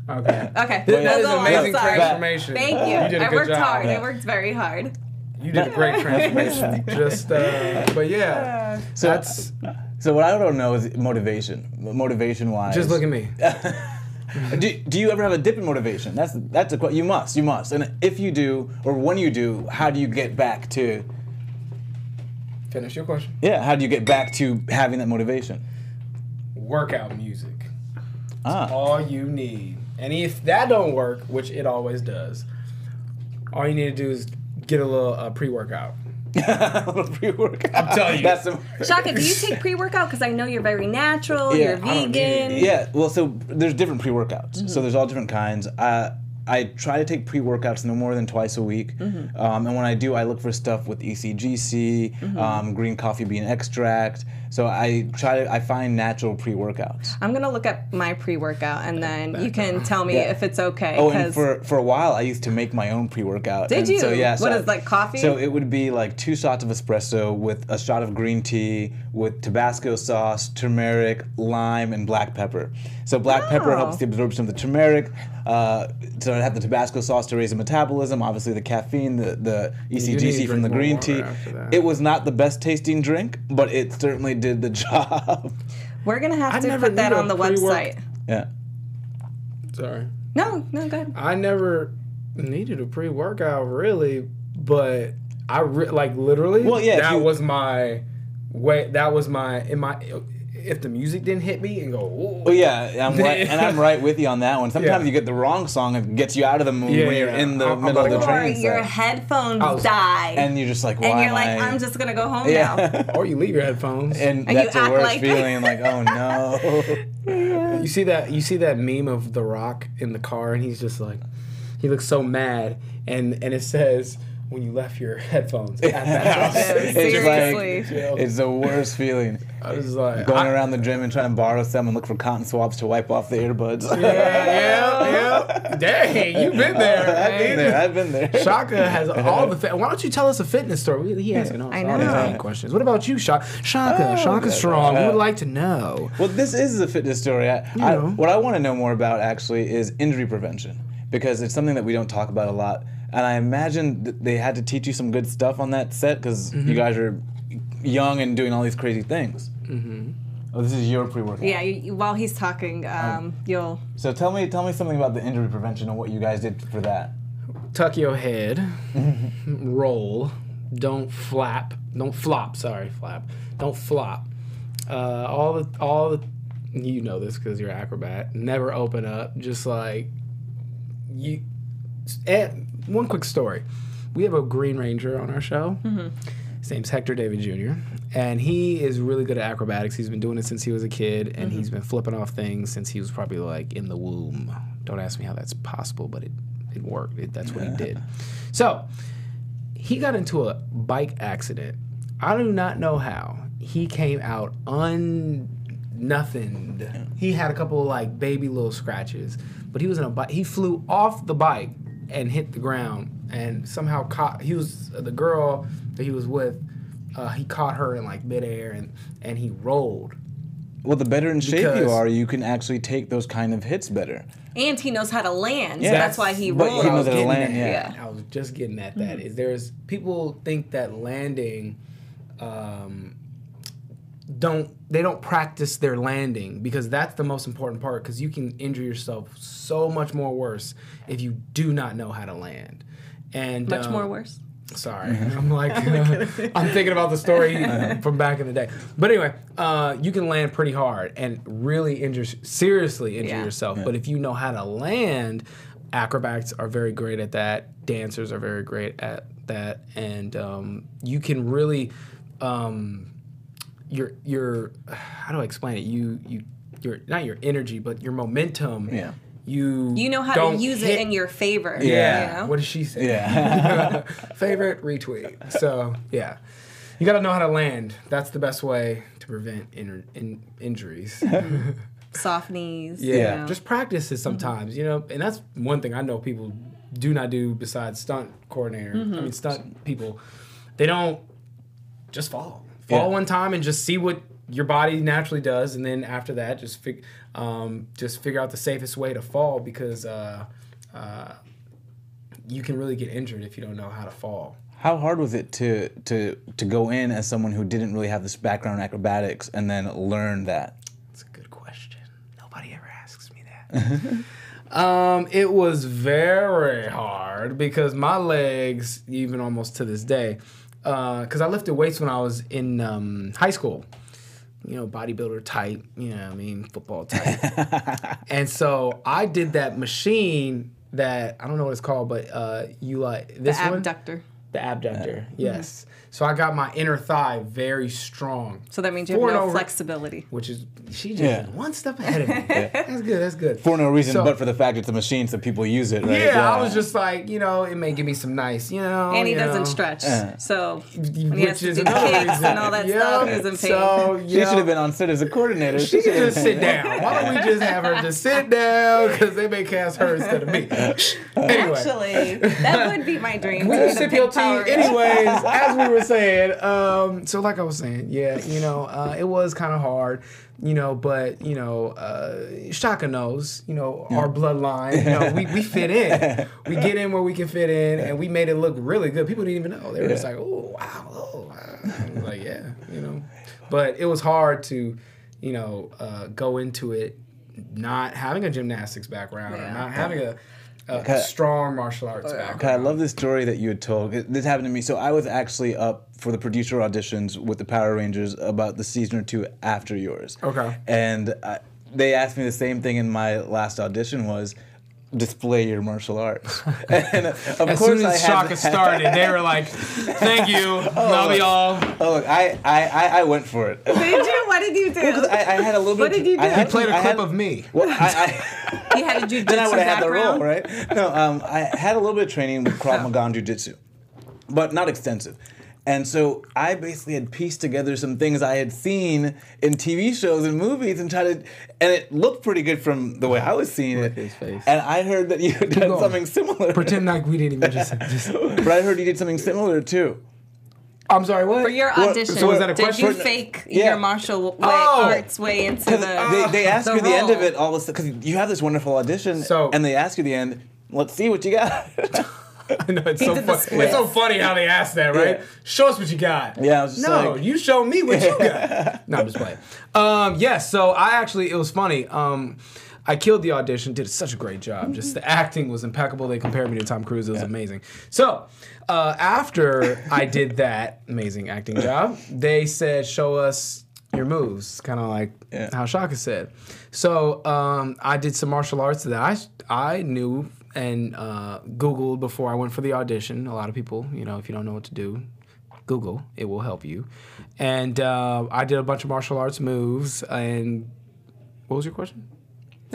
Okay. okay. That no, is go on, amazing transformation. Thank you. You did a I good worked job. hard. I worked very hard. You did a great transformation. Just, uh, but yeah, So that's So what I don't know is motivation. Motivation wise. just look at me. Do, do you ever have a dip in motivation? That's that's a you must you must. And if you do, or when you do, how do you get back to Finish your question. yeah? How do you get back to having that motivation? Workout music. Ah, All you need. And if that don't work, which it always does, all you need to do is get a little uh, pre-workout. A little pre-workout. I'm telling you. That's some, Shaka, do you take pre workout? Because I know you're very natural, you're I don't vegan. need- Yeah, well, so there's different pre-workouts. Mm-hmm. So there's all different kinds. Uh, I try to take pre-workouts no more than twice a week, Mm-hmm. um, and when I do, I look for stuff with E ECGC, Mm-hmm. um, green coffee bean extract. So I try to I find natural pre-workouts. I'm gonna look at my pre workout and then you can tell me Yeah. if it's okay. Oh, and 'cause- for for a while, I used to make my own pre-workout. Did and you? So yeah. What so is, like, coffee? So it would be like two shots of espresso with a shot of green tea with Tabasco sauce, turmeric, lime, and black pepper. So black pepper Oh. helps the absorption of the turmeric. Uh, so I have the Tabasco sauce to raise the metabolism. Obviously, the caffeine, the the need ECGC from the green tea. It was not the best tasting drink, but it certainly did the job. we're gonna have I to put that on the pre-work- website. yeah. Sorry. No, no, good. I never needed a pre workout really, but I re- like literally. Well, yeah, that you- was my way. That was my in my. If the music didn't hit me and go, Ooh, Well, yeah, I'm right, and I'm right with you on that one. Sometimes Yeah. you get the wrong song and gets you out of the mood Yeah, when you're yeah. in the I'm- I'm middle of the train. Or your set. headphones was- die, and you're just like, why and you're am like, I? I'm just gonna go home now. or you leave your headphones. and And you that's the act worst like- feeling. Like, oh no. You see that? You see that meme of The Rock in the car, and he's just like, he looks so mad, and and it says when you left your headphones at the house. it's seriously. like it's the worst feeling. I was like, Going I- around the gym and trying to borrow some and look for cotton swabs to wipe off the earbuds. Yeah, yeah, yeah. Dang, you've been there. I've been there. I've been there. Shaka has all the. Fa- Why don't you tell us a fitness story? He asking all I all these know. questions. What about you, Shaka? Shaka, Oh, Shaka okay. Strong. We would Uh, like to know. Well, this is a fitness story. I, I, know. what I want to know more about actually is injury prevention because it's something that we don't talk about a lot. And I imagine that they had to teach you some good stuff on that set because Mm-hmm. you guys are young and doing all these crazy things. Mm-hmm. Oh, this is your pre-workout. Yeah, you, you- while he's talking, um, you'll. So tell me, tell me something about the injury prevention and what you guys did for that. Tuck your head. roll. Don't flap. Don't flop. Sorry, flap. Don't flop. Uh, all the all the. You know this because you're acrobat. Never open up. Just like you. And one quick story. We have a Green Ranger on our show. Mm-hmm. His name's Hector David Jr. And he is really good at acrobatics. He's been doing it since he was a kid, and he's mm-hmm. been flipping off things since he was probably like in the womb. Don't ask me how that's possible, but it, it worked. It, that's what he did. So he got into a bike accident. I do not know how. He came out un nothing. He had a couple of like baby little scratches, but he was in a bike. He flew off the bike and hit the ground, and somehow caught. He was the girl that he was with. Uh, he caught her in like midair, and and he rolled. Well, the better in shape you are, you can actually take those kind of hits better. And he knows how to land. Yeah. so that's why he But rolls. he knows how to land, at. yeah. I was just getting at that. Is there's people think that landing, um, don't they don't practice their landing because that's the most important part because you can injure yourself so much more worse if you do not know how to land. And Much um, more worse. Sorry, I'm like I'm thinking about the story from back in the day. But anyway, uh, you can land pretty hard and really injure, seriously injure Yeah. yourself. But if you know how to land, acrobats are very great at that. Dancers are very great at that, and um, you can really, um, your your how do I explain it? You you your not your energy, but your momentum. Yeah. You You know how don't to use hit- it in your favor. Yeah. You know? What did she say? Yeah. Favorite retweet. So yeah, you got to know how to land. That's the best way to prevent in, in, injuries. Soft knees. Yeah, you know. just practice it mm-hmm. sometimes. You know, and that's one thing I know people do not do besides stunt coordinator. I mm-hmm. mean, stunt people. They don't just fall. Fall Yeah. one time and just see what your body naturally does, and then after that, just fig- um, just figure out the safest way to fall because uh, uh, you can really get injured if you don't know how to fall. How hard was it to to to go in as someone who didn't really have this background in acrobatics and then learn that? That's a good question. Nobody ever asks me that. um, it was very hard because my legs, even almost to this day, because I lifted weights when I was in um, high school. You know, bodybuilder type. You know, what I mean, football type. and so I did that machine that I don't know what it's called, but uh, you like The this one. abductor. The abductor. Mm-hmm. Yes. So I got my inner thigh very strong. So that means you have Four no and over- flexibility. Which is she just Yeah. one step ahead of me. That's good. That's good. For no reason So- but for the fact it's a machine, so people use it, right? yeah, I was just like, you know, it may give me some nice, you know. And he you doesn't know, stretch. Yeah. So when he has Which to is do another kicks reason. and all that Yeah. stuff, is in pain. So She yeah, should have been on set as a coordinator. She could should've just sit down. Why don't we just have her just sit down? Because they may cast her instead of me. Anyway. Actually, that would be my dream. We to be just sip your tea. Power Anyways, as we were saying, um, so like I was saying, yeah, you know, uh, it was kind of hard, you know, but you know, uh, Shaka knows, you know, our bloodline, you know, we, we fit in. We get in where we can fit in, and we made it look really good. People didn't even know. They were just like, oh wow, oh wow. Like, yeah, you know, but it was hard to, you know, uh, go into it not having a gymnastics background or not having a, a Okay. strong martial arts oh, background. Okay, I love this story that you had told. This happened to me. So I was actually up for the producer auditions with the Power Rangers about the season or two after yours. Okay. And I, they asked me the same thing in my last audition was display your martial arts. and of As course soon as had Shaka to- started, they were like, "Thank you, love y'all." Oh, look, I, I, I, I went for it. Did you? What did you do? I, I had a little bit. What did you I do? had He Played I a clip had- of me. Well, I, I you had a jujitsu then I would have had the background. role, right? No, um, I had a little bit of training with Krav Maga and Jiu Jitsu, but not extensive. And so I basically had pieced together some things I had seen in TV shows and movies and tried to, and it looked pretty good from the way I was seeing Look it. at his face. And I heard that you had done going. something similar. Pretend like we didn't even just. just but I heard you did something similar too. I'm sorry. What? For your Well, audition, so was that a did question? you fake Yeah. your martial way, Oh. arts way into the? They, they ask the you at the end of it all this because you have this wonderful audition, So- and they ask you at the end, "Let's see what you got." I know it's He so did the fun. split. It's so funny how they ask that, right? Yeah. Show us what you got. Yeah, I was just no, like- you show me what you got. no, I'm just playing. Um, yes, so I actually it was funny. Um, I killed the audition, did such a great job. Just the acting was impeccable. They compared me to Tom Cruise. It was amazing. So uh, after I did that amazing acting job, they said, "Show us your moves," kind of like Yeah. how Shaka said. So um, I did some martial arts that I I knew and uh, Googled before I went for the audition. A lot of people, you know, if you don't know what to do, Google. It will help you. And uh, I did a bunch of martial arts moves. And what was your question?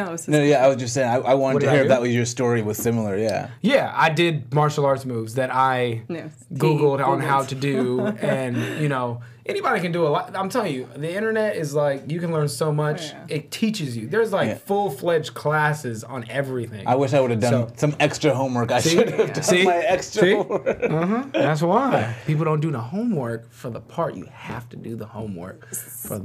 No, it's just, no, yeah, I was just saying. I, I wanted What to hear if that was your story was similar. Yeah. Yeah, I did martial arts moves that I No, Googled he on how to do, and you know anybody can do a lot. I'm telling you, the internet is like you can learn so oh, much. Yeah. It teaches you. There's like Yeah. full fledged classes on everything. I wish I would have done So- some extra homework. I See? should have done See? my extra See? homework. Mm-hmm. That's why people don't do the homework for the part. You have to do the homework for.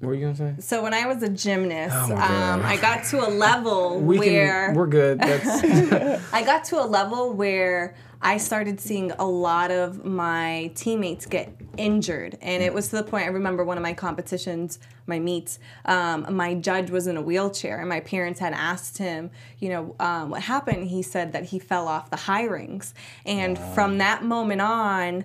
What were you gonna say? So when I was a gymnast, Oh um, I got to a level We where can. We're good. That's I got to a level where I started seeing a lot of my teammates get injured, and it was to the point. I remember one of my competitions, my meets. Um, my judge was in a wheelchair, and my parents had asked him, you know, um, what happened. He said that he fell off the high rings, and from that moment on,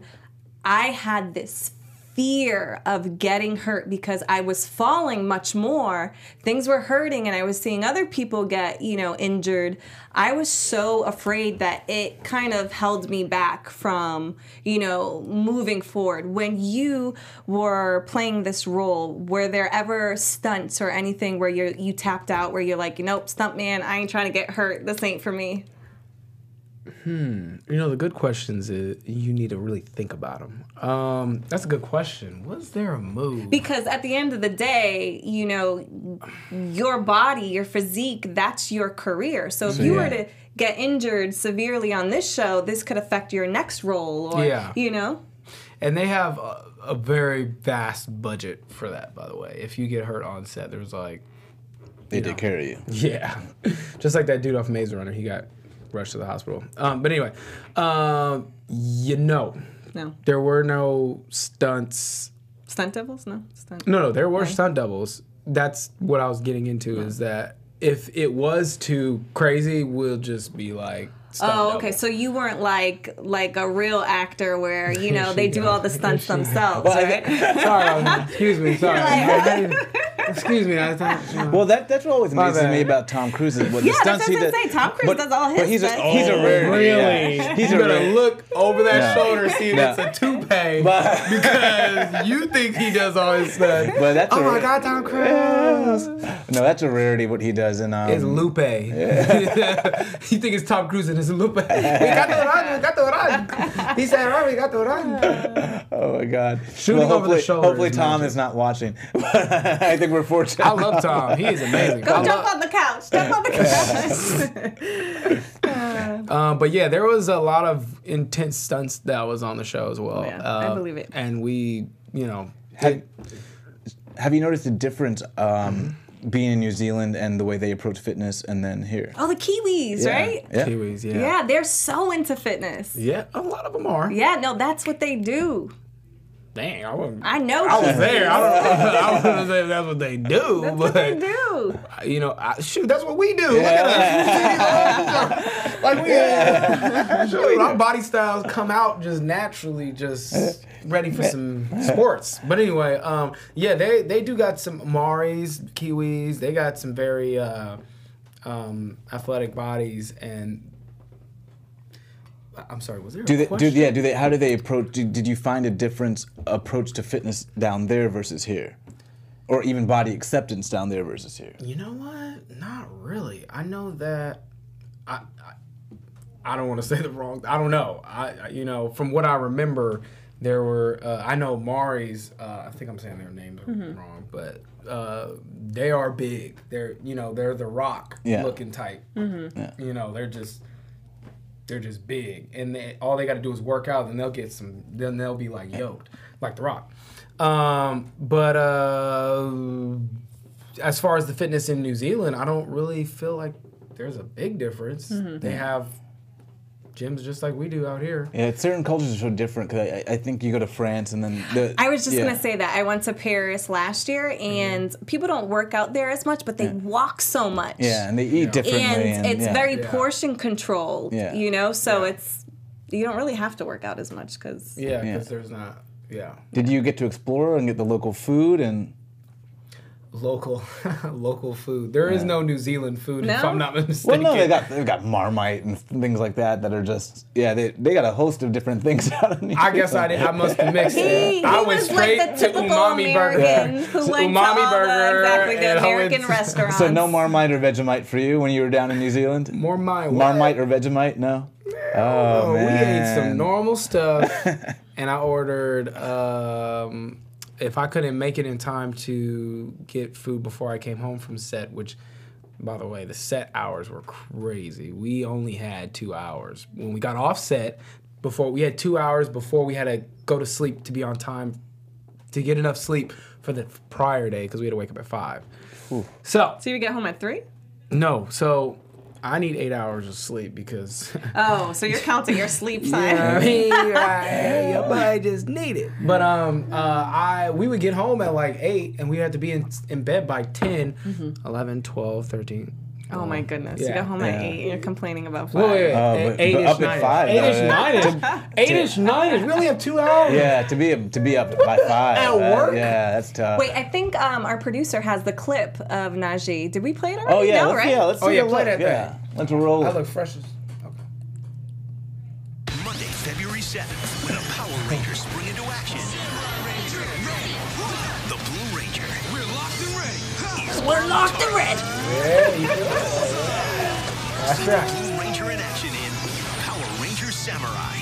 I had this fear of getting hurt because I was falling much more. Things were hurting and I was seeing other people get, you know, injured. I was so afraid that it kind of held me back from, you know, moving forward. When you were playing this role, were there ever stunts or anything where you you tapped out where you're like, nope, stunt man, I ain't trying to get hurt. This ain't for me. You know, the good questions is you need to really think about them. Um, that's a good question. Was there a move? Because at the end of the day, you know, your body, your physique, that's your career. So if you Yeah. were to get injured severely on this show, this could affect your next role or Yeah. you know. and they have a, a very vast budget for that, by the way. If you get hurt on set, there's like, They take care of you. yeah, just like that dude off Maze Runner, he got rushed to the hospital. Um, but anyway, um, you know, No. there were no stunts. Stunt devils? No. Stunt. No, no, there were stunt doubles. That's what I was getting into. Is that if it was too crazy, we'll just be like. Stunt Oh, okay. double. So you weren't like like a real actor where, you know, they she do all the stunts Here she go. themselves, Well, I right? sorry, excuse me, sorry. like- I, Excuse me. I thought. you know. Well, that that's what always amazes me about Tom Cruise is what Yeah, the that's stunts what he I was does. gonna say. Tom Cruise but, does all his But he's a stunts. he's a Oh, rarity. really? Yeah. He's you a better rarity. look over that No. shoulder, see if No. it's a toupee, But- because you think he does all his stuff. But that's oh a my ra- God, Tom Cruise! No, that's a rarity. What he does in um, It's Lupe. you think it's Tom Cruise and it's Lupe. we got the run, we got the run. He said, "Run, we got the run." Oh my God! Shooting well, over the hopefully, shoulder hopefully is Tom magic. is not watching. I think we're fortunate. I love Tom. He is amazing. Go I jump love- on the couch. Jump on the couch. Um, but yeah, there was a lot of intense stunts that was on the show as well. Yeah, I Uh, believe it. And we, you know, Have, have you noticed a difference um, being in New Zealand and the way they approach fitness, and then here? oh, the Kiwis, Yeah. right? Yeah. Kiwis, yeah. Yeah, they're so into fitness. Yeah, a lot of them are. Yeah, no, that's what they do. Dang, I wouldn't. I know. I was there. I don't. I wouldn't say that's what they do, That's but what they do. you know, I, shoot, that's what we do. Look at us, like we. shoot, our body styles come out just naturally, just ready for some sports. But anyway, um, yeah, they they do got some Maoris, Kiwis. They got some very uh, um, athletic bodies, and I'm sorry, was there Do a they? Do, question? yeah. Do they? How do they approach? Do, did you find a different approach to fitness down there versus here, or even body acceptance down there versus here? You know what? Not really. I know that. I I, I don't want to say the wrong. I don't know. I I- you know from what I remember, there were. Uh, I know Mari's. Uh, I think I'm saying their names wrong, but uh, they are big. They're you know they're the Rock Yeah. looking type. Yeah. You know they're just. They're just big, and they, all they got to do is work out, and they'll get some. Then they'll be like yoked, like the Rock. Um, but uh, as far as the fitness in New Zealand, I don't really feel like there's a big difference. They have gyms just like we do out here. Yeah, certain cultures are so different. Cause I, I think you go to France and then the. I was just yeah. gonna say that I went to Paris last year, and mm-hmm. people don't work out there as much, but they walk so much. Yeah, and they eat differently. and, And, it's yeah. very Yeah. portion controlled. Yeah. You know, so Yeah. it's you don't really have to work out as much because Yeah, Yeah. because there's not. Yeah, Did you get to explore and get the local food and? Local, local food. There is Yeah. no New Zealand food, if I'm not mistaken. Well, mistaken. no, they got they've got Marmite and things like that that are just yeah they they got a host of different things out of New I guess I did. I must have mixed He, it. he I went was straight like the to typical umami American burger. who To went umami to burger, the, exactly the and I went American to- restaurants. So no Marmite or Vegemite for you when you were down in New Zealand. More my? Marmite or Vegemite? No. Oh, Oh, we ate some normal stuff, and I ordered. Um, if I couldn't make it in time to get food before I came home from set, which, by the way, the set hours were crazy. We only had two hours when we got off set. Before we had two hours before we had to go to sleep to be on time to get enough sleep for the prior day because we had to wake up at five. So So you get home at three? no, so I need eight hours of sleep because. Oh, so you're counting your sleep time. Yeah, I mean, your body just need it. But um, uh, I we would get home at like eight, and we had to be in, in bed by 10, 11, 12, 13. Oh my goodness! You Yeah. got home at eight, and you're complaining about five. Wait, wait, wait. Oh, eight- but- eight-ish, but up at nine-ish. five, Eight-ish, though. nine-ish. Eight-ish, nine-ish. We only have two hours. Yeah, to be to be up by five. At uh, work? Yeah, that's tough. Wait, I think um, our producer has the clip of Najee. Did we play it already? oh yeah, no, let's, right? yeah, let's Oh, take yeah, play look. that Yeah, let's roll. I look fresh as. Monday, February 7th, when a Power Ranger spring into action. The Blue Ranger. We're locked and ready. We're locked and ready. That's right. Blue Ranger in action in Power Ranger Samurai.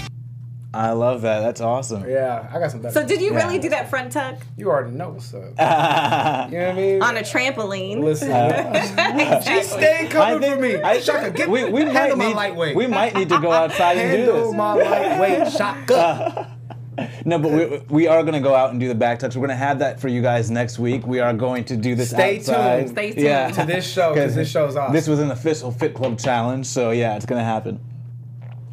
I love that. That's awesome. Yeah, I got some better. So did you Yeah. really do that front tuck you already know what's up. You know what I mean? on a trampoline? Listen, she stayed coming think for me. I, Shaka, get we, we might handle my need lightweight. we might need to go outside and do handle this. my lightweight shotgun. No, but we, we are going to go out and do the back touch. We're going to have that for you guys next week. We are going to do this Stay outside. tuned. Stay tuned. Yeah. to this show because this show's awesome. This was an official Fit Club challenge, so yeah, it's going to happen.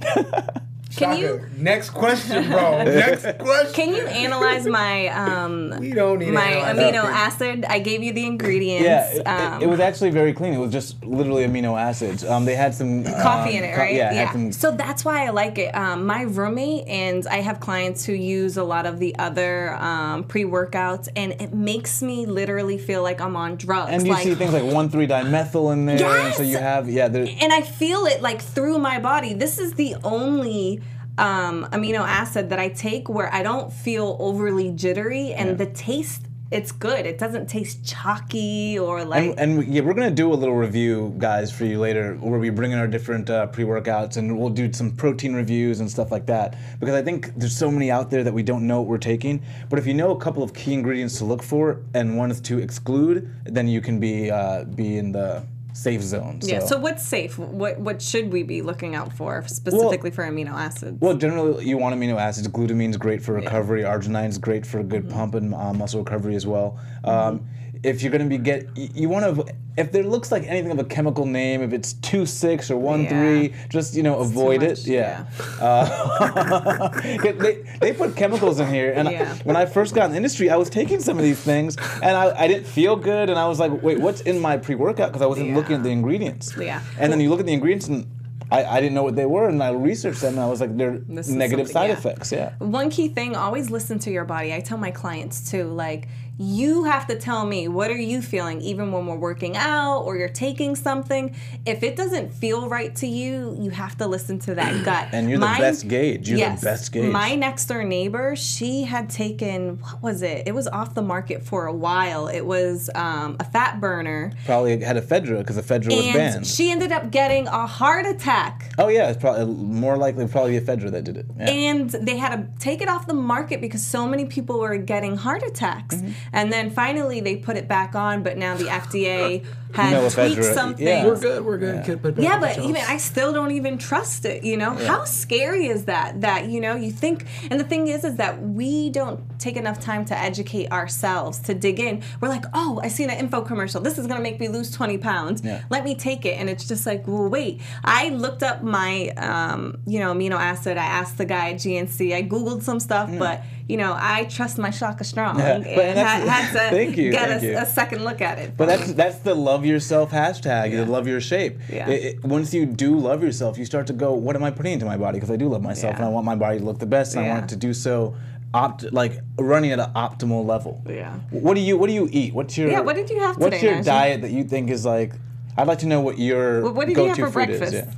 Can you Next question, bro. Next question. can you analyze my um We don't need my amino nothing. acid? I gave you the ingredients. Yeah, it, it- um, it was actually very clean. It was just literally amino acids. Um, they had some coffee um, in it, co- right? Yeah, some So that's why I like it. Um, my roommate and I have clients who use a lot of the other um, pre-workouts, and it makes me literally feel like I'm on drugs. And you like, see things like one three dimethyl in there, and so you have yeah. And I feel it like through my body. This is the only um, amino acid that I take where I don't feel overly jittery, and Yeah. the taste. It's good. It doesn't taste chalky or like. and, and we- yeah, we're gonna do a little review, guys, for you later, where we bring in our different uh, pre-workouts, and we'll do some protein reviews and stuff like that. Because I think there's so many out there that we don't know what we're taking. But if you know a couple of key ingredients to look for and ones to exclude, then you can be uh, be in the safe zone. yeah. So what's safe? What what should we be looking out for specifically for amino acids? Well, generally, you want amino acids. Glutamine is great for recovery. Arginine is great for good pump and uh, muscle recovery as well. Um, If you're going to be get, you want to. If there looks like anything of a chemical name, if it's two six or one Yeah. three, just you know avoid it. much, Yeah. Uh, they, they put chemicals in here, and I- Yeah. when I first got in the industry, I was taking some of these things, and I, I didn't feel good, and I was like, wait, what's in my pre-workout? Because I wasn't looking at the ingredients. Yeah. And then you look at the ingredients and. I, I didn't know what they were, and I researched them, and I was like, they're negative side yeah. effects. Yeah. One key thing, always listen to your body. I tell my clients too, like, you have to tell me what are you feeling even when we're working out or you're taking something if it doesn't feel right to you you have to listen to that gut And you're the best gauge. You're the best gauge. my next door neighbor she had taken what was it it was off the market for a while it was um, a fat burner Probably had ephedra because ephedra was and banned. she ended up getting a heart attack oh yeah, it's probably more likely probably ephedra that did it. Yeah. and they had to take it off the market because so many people were getting heart attacks. Mm-hmm. And then finally they put it back on, but now the FDA had No tweaked ephedra, something. yeah. We're good. We're good. Kid, but Yeah, but even I still don't even trust it. You know how scary is that? That you know you think, and the thing is, is that we don't take enough time to educate ourselves to dig in. We're like, oh, I seen an info commercial. This is gonna make me lose twenty pounds. Yeah. Let me take it, and it's just like, well, wait. I looked up my, um, you know, amino acid. I asked the guy at GNC. I googled some stuff, but you know, I trust my Shaka Strong, Mm. Yeah, and but that's- had, had to thank you, get thank a, you. a second look at it. But that's that's the love yourself hashtag. The love your shape. Yeah. It- it- once you do love yourself, you start to go, what am I putting into my body? Because I do love myself, Yeah. and I want my body to look the best, and I want it to do so, opt like running at an optimal level. Yeah. What do you What do you eat? What's your Yeah, what did you have What's your Najee? diet that you think is like? I'd like to know what your What- what did you go-to have for food is, breakfast? yeah.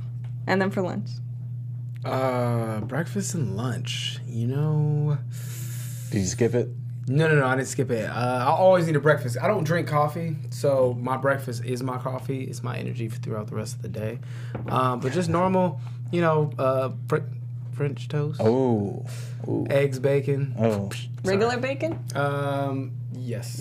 and then for lunch. Uh, breakfast and lunch. You know. Did you skip it? No, no, no. I didn't skip it. Uh, I always need a breakfast. I don't drink coffee, so my breakfast is my coffee. It's my energy throughout the rest of the day. Um, but just normal, you know, uh, fr- French toast, Oh, Ooh. eggs, bacon. oh. Regular bacon? Um, yes.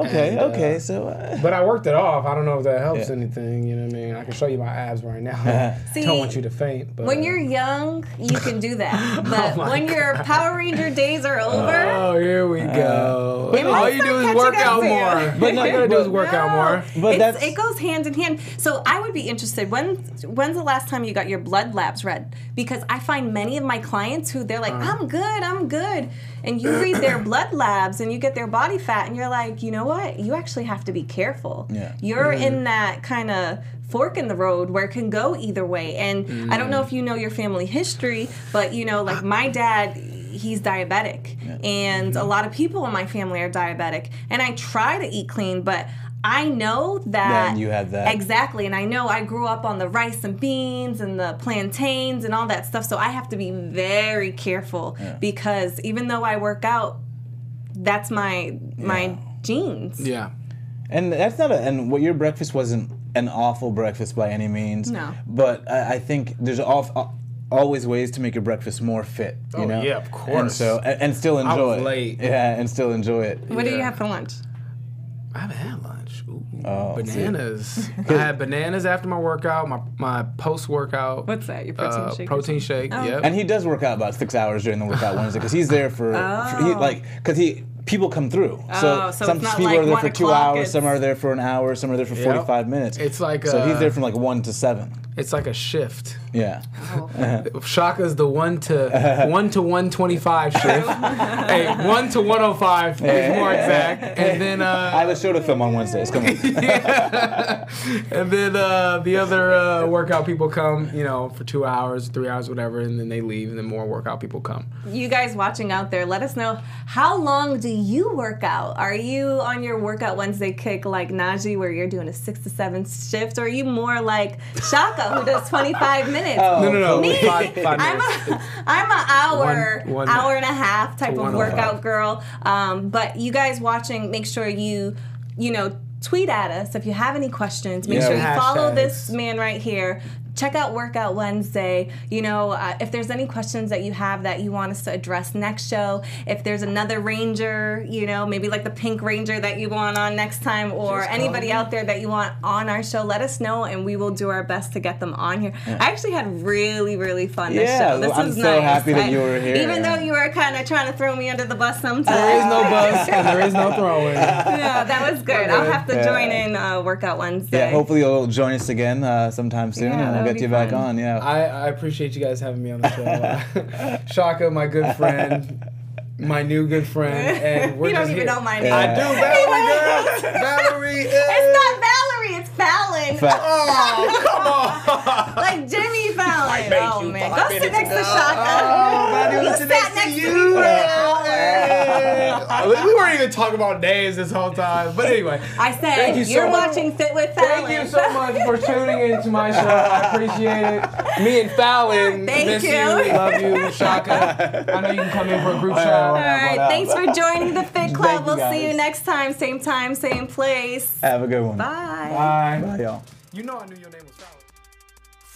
Okay, And, uh, okay. So uh, But I worked it off. I don't know if that helps Yeah. anything. You know what I mean? I can show you my abs right now. See, don't want you to faint. But When uh, you're young, you can do that. But Oh my when your Power Ranger days are over, Oh, here we go. It All you do is work out to more. But all you gotta do is work out No. more. But It's- that's- it goes hand in hand. So I would be interested. When when's the last time you got your blood labs read? Because I find many of my clients who they're like, Uh-huh. I'm good, I'm good, and you read their blood labs and you get their body fat, and you're like, you know what? You actually have to be careful. Yeah. You're in that kind of fork in the road where it can go either way. And I don't know if you know your family history, but you know, like my dad, he's diabetic, and mm-hmm. a lot of people in my family are diabetic, and I try to eat clean, but I know that That you have that. exactly, and I know I grew up on the rice and beans and the plantains and all that stuff, so I have to be very careful because even though I work out, that's my my genes. Yeah. And that's not a, and what your breakfast wasn't an awful breakfast by any means. No. But I, I think there's al- always ways to make your breakfast more fit. You Oh, know? yeah, of And course. so and, and still enjoy was it. late. Yeah, and still enjoy it. What do you have for lunch? I haven't had lunch. Ooh, Oh, bananas. I had bananas after my workout, my, my post workout. What's that? Your protein uh, shake? or Protein shake. Oh. Yep. And he does work out about six hours during the workout Wednesday because he's there for, for he, Oh. like because he people come through. Oh, so, so some it's not people like are there for two o'clock, hours, some are there for an hour, some are there for Yep. 45 minutes. It's like, so he's uh, there from like one to seven. It's like a shift. Yeah. Shaka's the one to one to one twenty five shift. hey, one to one oh five to be more exact. And then I uh, have a show to film on Wednesdays. Come on. and then uh, the other uh, workout people come, you know, for two hours, three hours, whatever, and then they leave, and then more workout people come. You guys watching out there, let us know how long do you work out? Are you on your workout Wednesday kick like Najee, where you're doing a six to seven shift, or are you more like Shaka, who does 25 minutes? Oh, No, no, no, Me, five, five I'm minutes. a, I'm an hour, One- one- hour and a half type of workout girl. Um, but you guys watching, make sure you, you know, tweet at us if you have any questions. Make Yeah. sure you follow this man right here. Check out Workout Wednesday. You know, uh, if there's any questions that you have that you want us to address next show, if there's another ranger, you know, maybe like the pink ranger that you want on next time, or Just anybody out there that you want on our show, let us know and we will do our best to get them on here. I actually had really, really fun this Yeah, show. This I'm was so nice. happy that I- you were here. Even though you were kind of trying to throw me under the bus sometimes. There is no bus and there is no throwing. yeah, that was good. I'll have to Yeah. join in uh, Workout Wednesday. Yeah, hopefully you'll join us again uh, sometime soon, Yeah, and we'll that'll get be you back fun. on. Yeah. I, I appreciate you guys having me on the show. Shaka, my good friend, my new good friend, and we're you don't just even here. know my name. I do, Valerie, girl. Valerie. It's not Valerie, it's Fallon. Fa- Oh, come on. like Jimmy Fallon. met Oh you man, go sit minutes next to. Shaka. Oh, man, you you sit sat next to next to you. Me for an hour. Hey. we weren't even talking about names this whole time. But anyway, I said Thank you so you're much. watching Fit with Fallon. Thank you so much for tuning into my show. I appreciate it. Me and Fallon Thank miss you. you. Love you, Shaka. I know you can come in for a group show. All right, up? thanks for joining the Fit Club. Thank we'll see you next time, same time, same place. Have a good one. Bye. Bye. Bye, y'all. You know I knew your name was Fallon.